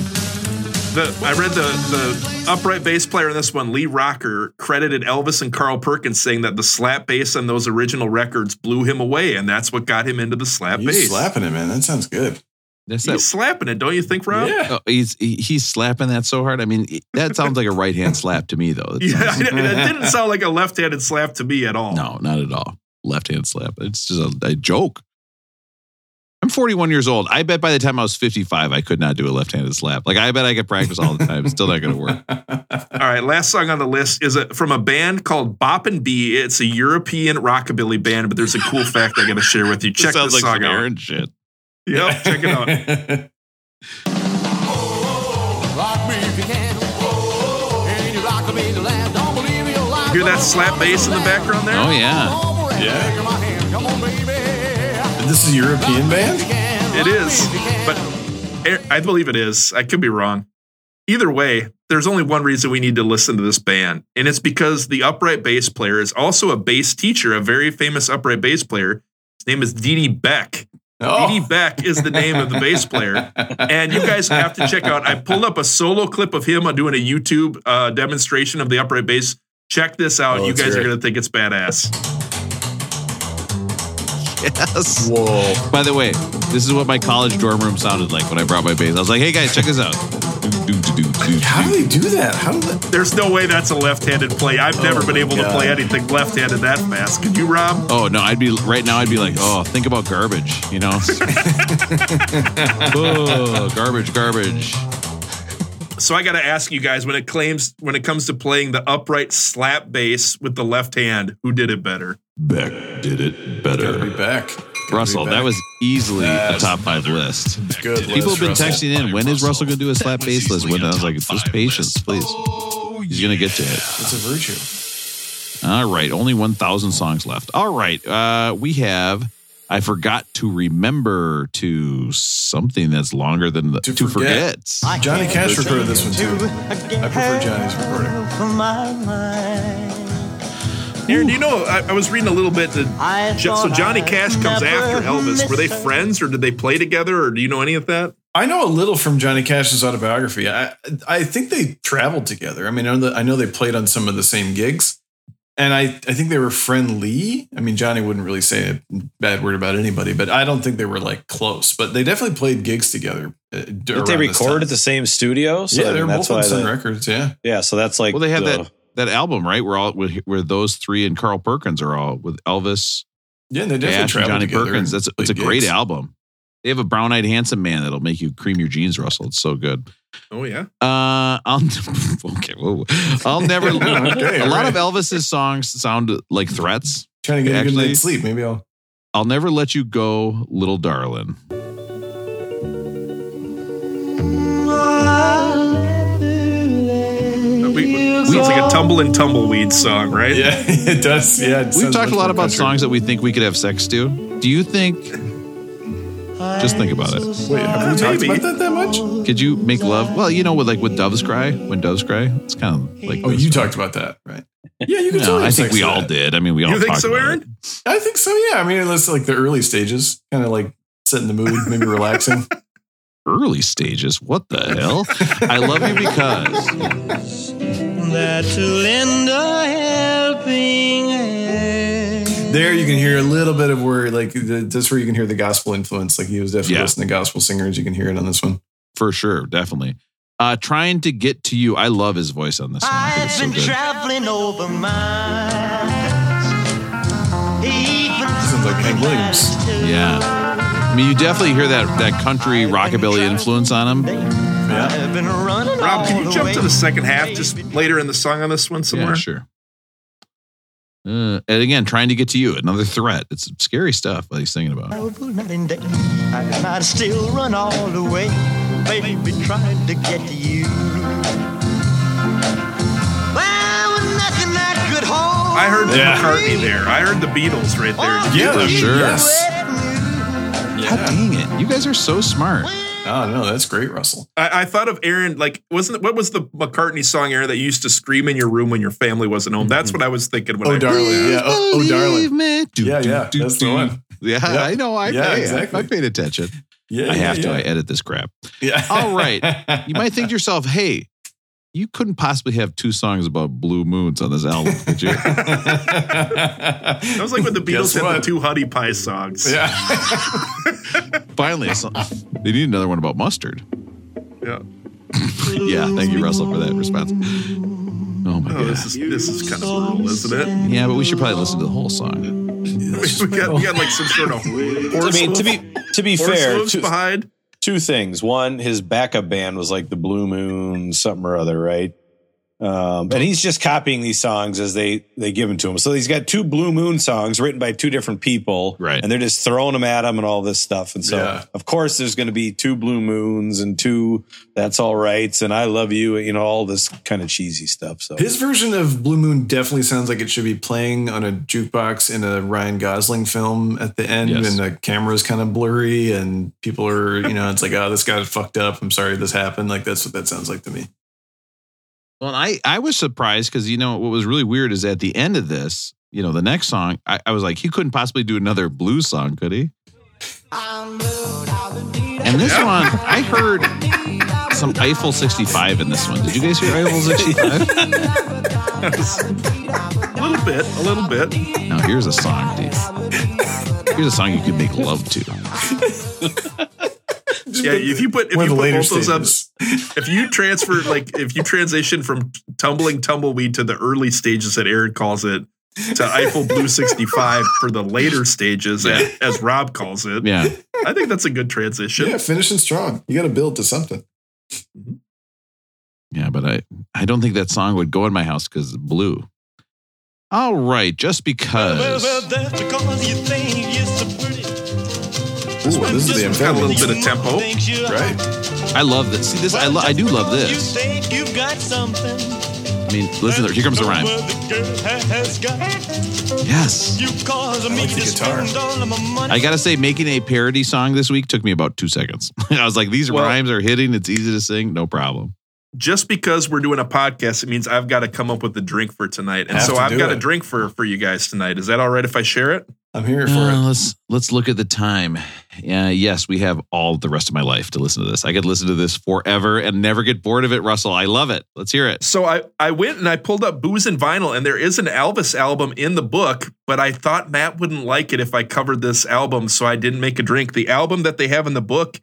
The, I read the the upright bass player in this one, Lee Rocker, credited Elvis and Carl Perkins saying that the slap bass on those original records blew him away, and that's what got him into the slap He's bass. slapping it, man. That sounds good. That's He's that. slapping it, don't you think, Rob? Yeah. Oh, he's he, he's slapping that so hard. I mean, that sounds like a right hand slap to me, though. It (laughs) Yeah, sounds- it didn't sound like a left-handed slap to me at all. (laughs) no, not at all. Left hand slap. It's just a, a joke. I'm 41 years old. I bet by the time I was 55, I could not do a left handed slap. Like I bet I could practice all the time. It's still not going to work. (laughs) All right, last song on the list is a, from a band called Boppin' B. It's a European rockabilly band, but there's a cool fact I got to share with you. (laughs) Check It sounds this like song some out. Aaron shit. Yep, check it out. (laughs) Hear that slap bass in the background there? Oh yeah. yeah. This is a European band? It is, but I believe it is. I could be wrong. Either way, there's only one reason we need to listen to this band, and it's because the upright bass player is also a bass teacher, a very famous upright bass player. His name is Didi Beck. Oh. Didi Beck is the name of the bass player, and you guys have to check out. I pulled up a solo clip of him doing a YouTube uh, demonstration of the upright bass. Check this out. Oh, you guys are going to think it's badass. Yes. Whoa. By the way, this is what my college dorm room sounded like when I brought my bass. I was like, "Hey guys, check this out." How do they do that? How do they There's no way that's a left-handed play. I've oh never been able to play anything left-handed that fast. Could you, Rob? Oh no, I'd be right now. I'd be like, "Oh, think about garbage," you know. (laughs) (laughs) oh, garbage, garbage. So I got to ask you guys when it claims when it comes to playing the upright slap bass with the left hand, who did it better? Beck did it gotta be back? Russell, that was easily a top five list. Good People have been Russell. texting in. When is Russell going to do a slap bass list? When I was like, just patience, please. He's going to get to it. It's a virtue. All right, only 1,000 songs left. All right, uh, we have. I forgot to remember to something that's longer than the, to, To forget. forget. Johnny Cash recorded this one too. I prefer Johnny's recording. Aaron, do you know? I, I was reading a little bit. That, Jo- so Johnny Cash comes after Elvis. Were they friends, or did they play together, or do you know any of that? I know a little from Johnny Cash's autobiography. I I think they traveled together. I mean, I know, that, I know they played on some of the same gigs, and I I think they were friendly. I mean, Johnny wouldn't really say a bad word about anybody, but I don't think they were like close. But they definitely played gigs together. Uh, Did they record at the same studio? So yeah, I they're mean, that's both on Sun they- Records. Yeah, Yeah, so that's like Well, they had the- that that album, right? Where all where, where those three and Carl Perkins are all with Elvis, yeah, and they definitely and Johnny Perkins. That's it's a played great album. They have a brown eyed handsome man that'll make you cream your jeans, Russell. It's so good. Oh yeah. Uh, I'll (laughs) okay. Whoa. I'll never. (laughs) Okay, a lot of. Elvis's songs sound like threats. Trying to get a good Actually- night's sleep. Maybe I'll. I'll never let you go, little darling. Sounds like a tumble and tumbleweed song, right? Yeah, (laughs) it does. Yeah, it We've talked a lot about country. songs that we think we could have sex to. Do you think? Just think about it. Wait, have we talked about that that much? Could you make love? Well, you know, with like with doves cry, when doves cry, it's kind of like. Oh, you talked about that, right? Yeah, you can No, totally I think we all that. did. I mean, we all You think so, about Aaron? I think so. Yeah, I mean, it's like the early stages, kind of like setting the mood, maybe relaxing. (laughs) (laughs) Early stages. What the hell? I love you because. That to lend a helping hand. there, you can hear a little bit of where, like, the, that's where you can hear the gospel influence. Like, he was definitely Yeah. listening to gospel singers. You can hear it on this one. For sure, definitely. Uh, trying to get to you. I love his voice on this one. I think I've it's so been good. traveling over miles. Even Sounds like Hank Williams. Yeah. I mean, you definitely hear that that country rockabilly influence on him. I've been running Rob, can you jump way. to the second half just later in the song on this one somewhere? Yeah, sure. Uh, and again, trying to get to you, another threat. It's scary stuff that he's singing about. I would night and day. And I'd still run all the way, baby, trying to get to you. There nothing that could hold I heard Yeah. McCartney there. I heard the Beatles right there. Yeah, sure. Yes. God dang it. You guys are so smart. Oh no, that's great, Russell. I, I thought of Aaron, like, wasn't what was the McCartney song, Aaron, that you used to scream in your room when your family wasn't home? That's mm-hmm. what I was thinking when Oh I darling, yeah. Oh, oh darling. me. Do, Yeah, do, yeah, do, that's the one. Yeah, Yeah. I know. I, Yeah, I, exactly. I paid attention. Yeah, I yeah, have to. yeah. I edit this crap. Yeah. All right. You might think to (laughs) yourself, hey, you couldn't possibly have two songs about blue moons on this album, could you? (laughs) That was like when the Beatles had the two Honey Pie songs. yeah. (laughs) Finally, a song- they need another one about mustard. Yeah. (laughs) Yeah, thank you, Russell, for that response. Oh my Oh, god. this is this is kind of brutal, isn't it? Yeah, but we should probably listen to the whole song. we, got, we got like some sort of I mean, to be to be horse fair, hooves two, behind. Two things. One, his backup band was like the Blue Moon, something or other, right? Um, and he's just copying these songs as they they give them to him. So he's got two Blue Moon songs written by two different people, Right. And they're just throwing them at him and all this stuff. And so, Yeah. of course, there's going to be two Blue Moons and two That's All Rights and I Love You, you know, all this kind of cheesy stuff. So His version of Blue Moon definitely sounds like it should be playing on a jukebox in a Ryan Gosling film at the end, Yes. and the camera's kind of blurry, and people are, you know, it's like, oh, this got fucked up. I'm sorry this happened. Like that's what that sounds like to me. Well, I, I was surprised because, you know, what was really weird is at the end of this, you know, the next song, I, I was like, he couldn't possibly do another blues song, could he? And this Yeah. one, I heard some Eiffel 65 in this one. Did you guys hear Eiffel 65? (laughs) A little bit, a little bit. now, here's a song, dude. Here's a song you could make love to. (laughs) Yeah, if you put if you of put the later both those up, if you transfer like if you transition from tumbling tumbleweed to the early stages that Aaron calls it to Eiffel Blue 65 for the later stages as, as Rob calls it. Yeah. I think that's a good transition. Yeah, finishing strong. You got to build to something. Mm-hmm. Yeah, but I, I don't think that song would go in my house because it's blue. All right, just because. that's because you think you're so pretty. This, one, this is the Got a little bit of tempo. Right. I love this. See this? I, lo- I do love this. you've got something. I mean, listen. Here comes the rhyme. Well, the girl has got Yes. you cause me like the to guitar. spend all of my money. I gotta say, making a parody song this week took me about two seconds. (laughs) I was like, these Well- rhymes are hitting. It's easy to sing. No problem. Just because we're doing a podcast, it means I've got to come up with a drink for tonight. And so to I've do got a drink for for you guys tonight. Is that all right if I share it? I'm here for Uh, it. let's let's look at the time. Yeah, yes, we have all the rest of my life to listen to this. I could listen to this forever and never get bored of it, Russell. I love it. Let's hear it. So I, I went and I pulled up Booze and Vinyl, and there is an Elvis album in the book, but I thought Matt wouldn't like it if I covered this album, so I didn't make a drink. The album that they have in the book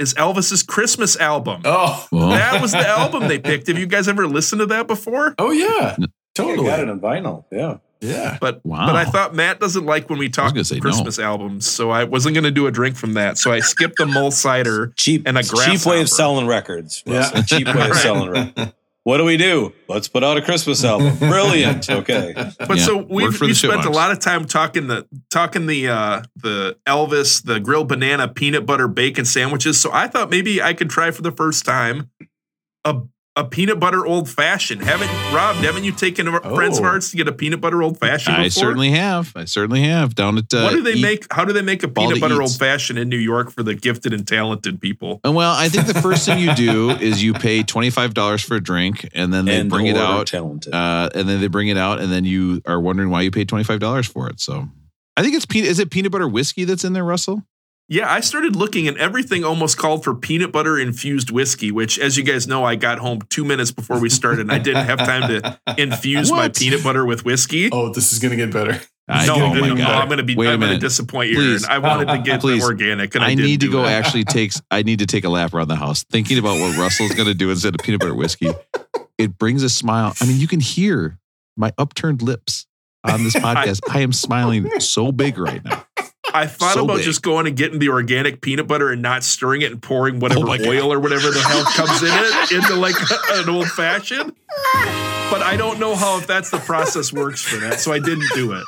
is Elvis's Christmas album. Oh, Well, That was the (laughs) album they picked. Have you guys ever listened to that before? oh yeah, I totally. got it on vinyl. Yeah. Yeah. But Wow. but I thought Matt doesn't like when we talk gonna no. Christmas albums, so I wasn't going to do a drink from that. So I skipped the mull cider. (laughs) Cheap And a cheap way of selling records. Yeah. Cheap way of (laughs) selling records. What do we do? Let's put out a Christmas album. (laughs) Brilliant. Okay. But Yeah, so we've we the spent a lot of time talking the talking the uh the Elvis, the grilled banana, peanut butter bacon sandwiches. So I thought maybe I could try for the first time a a peanut butter old fashioned. Haven't Rob? Haven't you taken a friends of Oh. ours to get a peanut butter old fashioned? I certainly have. I certainly have. Down at uh, What do they Eat- make? How do they make a peanut butter Eats. old fashioned in New York for the gifted and talented people? And Well, I think the first thing you do (laughs) is you pay twenty five dollars for a drink, and then they And bring it out. Talented. Uh, and then they bring it out, and then you are wondering why you paid twenty five dollars for it. So, I think it's peanut. Is it peanut butter whiskey that's in there, Russell? Yeah, I started looking and everything almost called for peanut butter infused whiskey, which, as you guys know, I got home two minutes before we started and I didn't have time to (laughs) infuse my peanut butter with whiskey. Oh, this is gonna get better. I no, oh no, no, I'm going to be. Wait a I'm going to disappoint you. Please. I wanted to oh, get Please. organic, and I, I, didn't need to go it. actually takes I need to take a lap around the house thinking about what Russell's going to do instead of peanut butter whiskey. It brings a smile. I mean, you can hear my upturned lips on this (laughs) podcast. I am smiling so big right now. I thought So about big. just going and getting the organic peanut butter and not stirring it and pouring oh whatever Oh my God. oil or whatever the hell comes in it into like (laughs) an old fashioned. But I don't know how if that's the process works for that, so I didn't do it.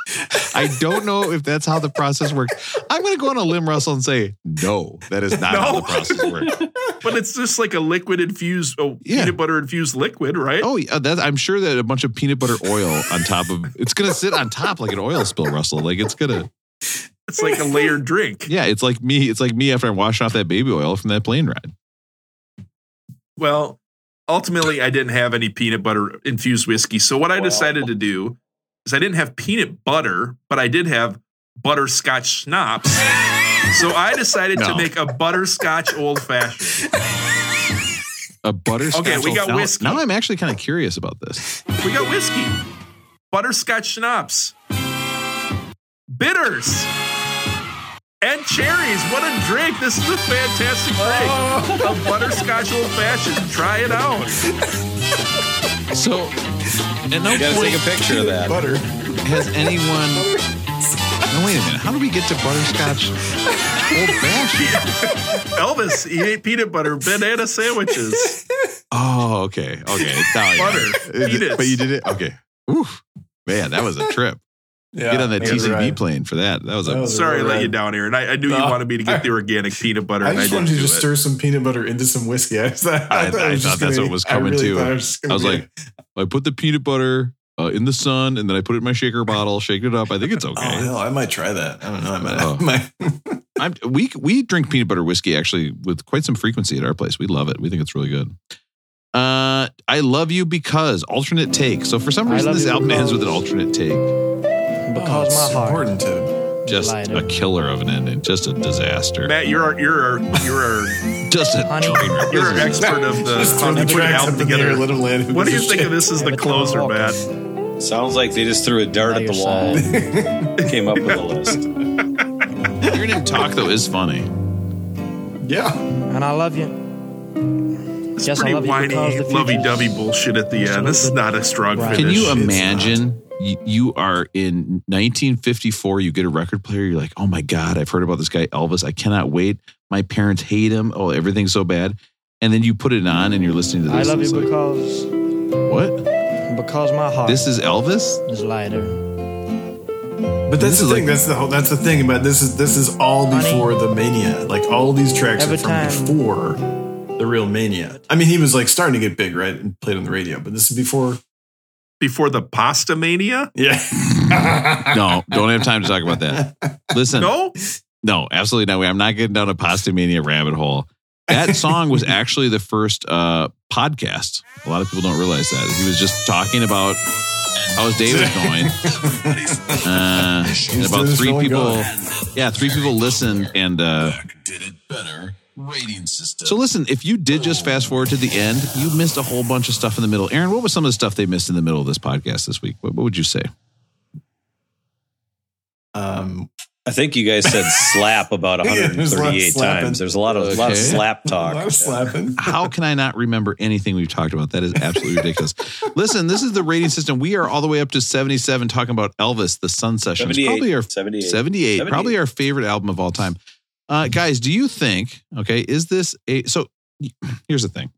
I don't know if that's how the process works. I'm going to go on a limb, Russell, and say no. That is not how the process works. (laughs) But it's just like a liquid infused, oh, Yeah. peanut butter infused liquid, right? Oh, yeah, that, I'm sure that a bunch of peanut butter oil on top of it's going to sit on top like an oil spill, Russell. Like it's gonna. It's like a layered drink. (laughs) Yeah, it's like me. It's like me after I'm washing off that baby oil from that plane ride. Well, ultimately, I didn't have any peanut butter infused whiskey. So what I decided to do is I didn't have peanut butter, but I did have butterscotch schnapps. So I decided No. to make a butterscotch old fashioned. A butterscotch. Okay, we got now, whiskey. Now I'm actually kind of curious about this. We got whiskey, butterscotch schnapps, bitters, and cherries. What a drink! This is a fantastic drink. Oh. A butterscotch old fashioned. Try it out. So, at no You gotta point take a picture of that. Butter. has anyone. No, wait a minute. How do we get to butterscotch old fashioned? Elvis, he ate peanut butter banana sandwiches. Oh, okay, okay. Now I- Butter, Is it- peanuts. but you did it. Okay. Oof, man, that was a trip. Yeah, Get on that TCB right. plane for that. That was a. That was Sorry, I real let you ride. down, Aaron. I, I knew you No. wanted me to get the (laughs) organic peanut butter. I just didn't wanted you do to it. stir some peanut butter into some whiskey. (laughs) I, thought, I, thought it I was thought just that's gonna- what was I coming really too. it I was, just was like, I put the peanut butter uh, in the sun, and then I put it in my shaker (laughs) bottle, shake it up. I think it's oh okay. hell, I might try that. I don't know. I might. Oh. I might I'm, we we drink peanut butter whiskey actually with quite some frequency at our place. We love it. We think it's really good. Uh, I love you because alternate take. So for some reason, this album ends with an alternate take. Because oh, it's my heart. important to. Just Lighter. a killer of an ending. Just a disaster. Matt, you're our, you're our, you're our, (laughs) Just a Honey. you're our This is- expert of the Just throw how the to put an tracks album up in the air, together. let 'em land. What do you gives a think of this as the Every time I closer, Matt? Sounds like they just threw a dart at the wall. side. (laughs) Came up with a list. Hearing him talk though is funny. Yeah. And I love you. It's Yes, I pretty love whiny, because the lovey-dovey bullshit at the end. This is not a strong Right. finish. Can you imagine? You, you are in 1954. You get a record player. You're like, oh my god, I've heard about this guy Elvis. I cannot wait. My parents hate him. Oh, everything's so bad. And then you put it on and you're listening to this I love you like, because what? because my heart This is Elvis? is lighter. But that's the thing. like- that's the whole. That's the thing about this is this is all Honey. before the mania. Like all these tracks are from time- before the real mania. I mean, he was like starting to get big, right, and played on the radio. But this is before. before the pasta mania? Yeah. (laughs) No, don't have time to talk about that. Listen, No, no, absolutely not. I'm not getting down a pasta mania rabbit hole. That song was actually the first uh, podcast. A lot of people don't realize that. He was just talking about how his day was going. (laughs) Uh, and about three people, yeah, three people listened. And uh, Did it better rating system. so, listen, if you did just fast forward to the end, you missed a whole bunch of stuff in the middle. Aaron, what was some of the stuff they missed in the middle of this podcast this week? What, what would you say? Um, I think you guys said (laughs) slap about Yeah, there's a lot of 138 slapping. times. There's a lot of, a lot of Okay. slap a talk. lot of (laughs) slapping. How can I not remember anything we've talked about? That is absolutely ridiculous. Listen, this is the rating system. We are all the way up to 77 talking about Elvis, the Sun Session. It's 78, probably our 78. 78, probably our favorite album of all time. Uh, guys, do you think, okay, is this a so here's the thing.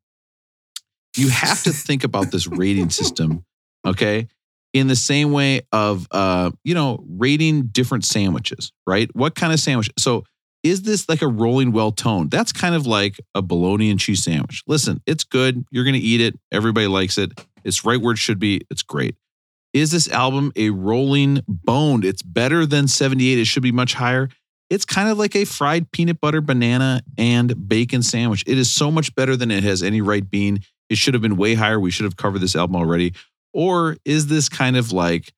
You have to think about this (laughs) rating system, okay, in the same way of uh, you know, rating different sandwiches, right? What kind of sandwich? So is this like a rolling well toned? That's kind of like a bologna and cheese sandwich. Listen, it's good. You're going to eat it. Everybody likes it. It's right where it should be. It's great. Is this album a rolling boned? It's better than 78. It should be much higher. It's kind of like a fried peanut butter, banana, and bacon sandwich. It is so much better than it has any right being. It should have been way higher. We should have covered this album already. Or is this kind of like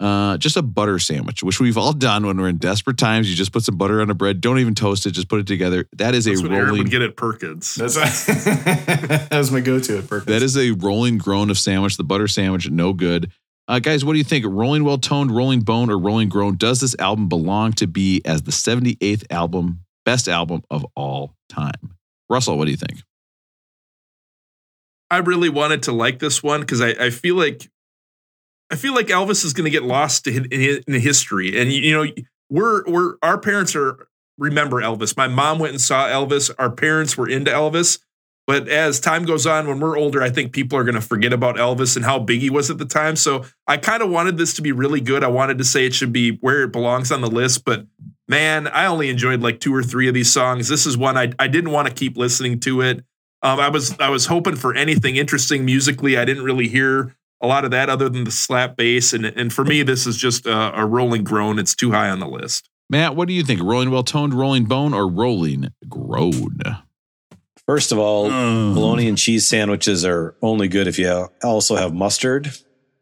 uh, just a butter sandwich, which we've all done when we're in desperate times? You just put some butter on a bread. Don't even toast it. Just put it together. That is that's a what Aaron rolling. would get at Perkins. That's (laughs) that was my go-to at Perkins. That is a rolling groan of sandwich. The butter sandwich, no good. Uh, guys, what do you think? Rolling well toned, rolling bone, or rolling groan? Does this album belong to be as the 78th album, best album of all time? Russell, what do you think? I really wanted to like this one because I, I feel like I feel like Elvis is going to get lost in, history, and you know we're we're our parents are remember Elvis. My mom went and saw Elvis. Our parents were into Elvis. But as time goes on, when we're older, I think people are going to forget about Elvis and how big he was at the time. So I kind of wanted this to be really good. I wanted to say it should be where it belongs on the list. But man, I only enjoyed like two or three of these songs. This is one I, I didn't want to keep listening to it. Um, I was I was hoping for anything interesting musically. I didn't really hear a lot of that other than the slap bass. And and for me, this is just a, a rolling groan. It's too high on the list. Matt, what do you think? Rolling well toned, rolling bone, or rolling groan? First of all, Mm. bologna and cheese sandwiches are only good if you also have mustard.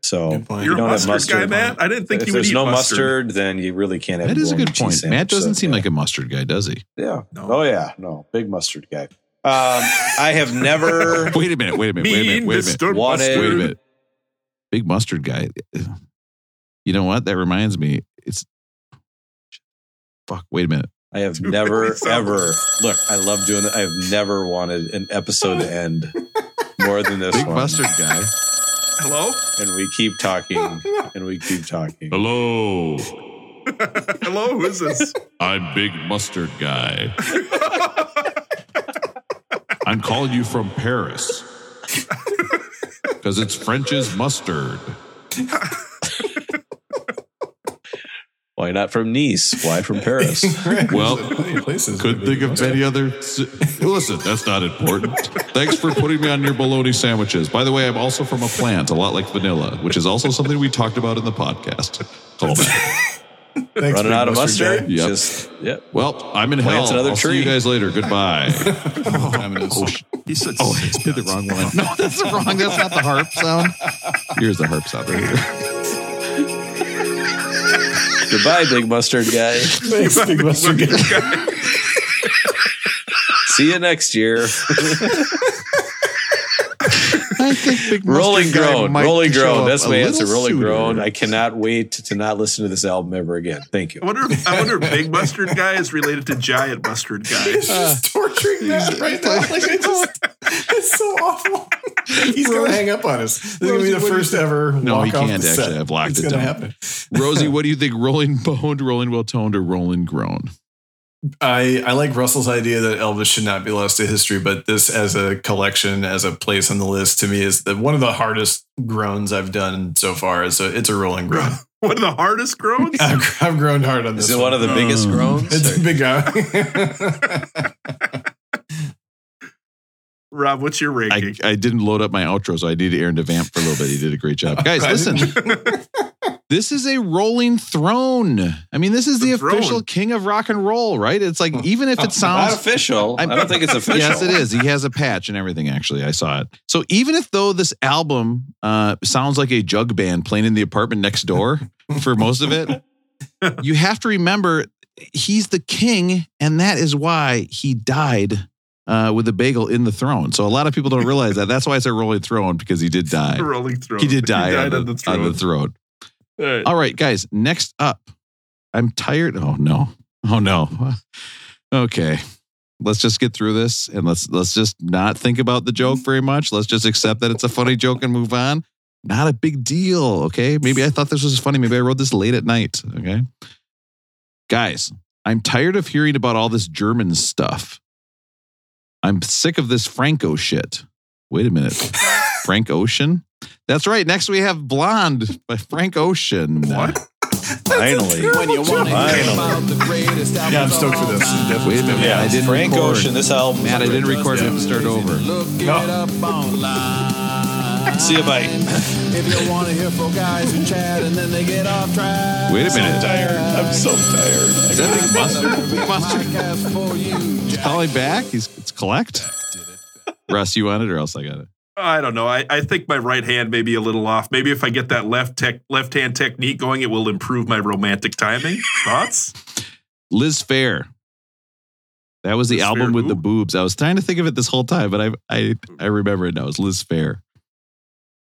So if You're you don't have mustard, guy. Matt. I didn't think if you would there's eat no mustard. mustard, then you really can't have. That is a good point. sandwich. Matt doesn't So, seem yeah. like a mustard guy, does he? Yeah. No. Oh yeah. No. Big mustard guy. Um, I have (laughs) never. Wait a minute. Wait a minute. Wait a minute. Wait a minute. Wanted- Wait a minute. Big mustard guy. You know what? That reminds me. It's fuck. Wait a minute. I have Dude, never ever. Look, I love doing it. I have never wanted an episode to end more than this Big one. mustard guy. Hello? And we keep talking, (laughs) and we keep talking. Hello, (laughs) Hello? Who is this? I'm Big Mustard Guy. (laughs) I'm calling you from Paris because it's French's mustard. Why not from Nice? Why from (laughs) Paris? Well, There's plenty of places Couldn't think of any other. (laughs) Listen, that's not important. Thanks for putting me on your bologna sandwiches. By the way, I'm also from a plant, a lot like vanilla, which is also something we talked about in the podcast. Call back. Thanks, Running out of mustard mustard? Yep. Just yep. Well, I'm in hell. Another I'll see you guys later. Goodbye. (laughs) oh, I'm in oh, a- sh- He said oh, six I did the wrong one. No, that's the wrong. That's not the harp sound. Here's the harp sound right here. Goodbye, big mustard guy. (laughs) Thanks, big mustard guy. See you next year. (laughs) I think big rolling Mustard Guy groan. might Rolling show groan. That's a my answer. Rolling sooner. groan. I cannot wait to not listen to this album ever again. Thank you. I wonder, if, I wonder if Big Mustard Guy is related to Giant Mustard Guy. (laughs) He's just torturing that right now. Like I just, it's so awful. He's gonna hang up on us. This is gonna be the what do you first ever. No, walk he can't the actually. set. I've locked it's it gonna down. happen. Rosie, (laughs) what do you think? Rolling boned, rolling well toned, or rolling groan? I, I like Russell's idea that Elvis should not be lost to history, but this as a collection, as a place on the list, to me is the one of the hardest groans I've done so far. It's a it's a rolling groan. (laughs) One of the hardest groans? (laughs) I've, I've groaned hard on this. Is it one of the biggest Um, groans? It's a big guy. Rob, what's your I, ranking? I didn't load up my outro, so I needed Aaron to vamp for a little bit. He did a great job. (laughs) Guys, listen. This is a rolling throne. I mean, this is the, The official king of rock and roll, right? It's like even if it (laughs) Not sounds official. I don't think it's (laughs) official. Yes, it is. He has a patch and everything. Actually, I saw it. So even if though this album uh, sounds like a jug band playing in the apartment next door for most of it, you have to remember he's the king, and that is why he died uh, with a bagel in the throne. So a lot of people don't realize that. That's why it's a rolling throne because he did (laughs) die. rolling throne. He did die died on, the, throne. on the throne. All right. All right, guys. Next up, I'm tired. Oh no. Oh no. (laughs) Okay. Let's just get through this and let's let's just not think about the joke very much. Let's just accept that it's a funny joke and move on. Not a big deal. Okay. Maybe I thought this was funny. Maybe I wrote this late at night. Okay. Guys, I'm tired of hearing about all this German stuff. I'm sick of this Franco shit. Wait a minute. (laughs) Frank Ocean? That's right. Next we have Blonde by Frank Ocean. What? Finally. When you want to Finally. the yeah, I'm stoked for this. Definitely. Wait a minute. Yeah, I didn't Frank record. Ocean. This album. Man, I didn't record. We have to start over. Look it No. Up (laughs) online. See you, bye. If you want to hear four guys who chat and then they get off track. Wait a minute. I'm so tired. Is that Big Mustard? Big Mustard. Podcast for you. He's calling back. He's it's collect. Russ, you want it or else I got it. I don't know. I, I think my right hand may be a little off. Maybe if I get that left tech left hand technique going, it will improve my romantic timing. Thoughts? Liz Phair. That was the Liz album Phair with the boobs. I was trying to think of it this whole time, but I I I remember it now. It's Liz Phair.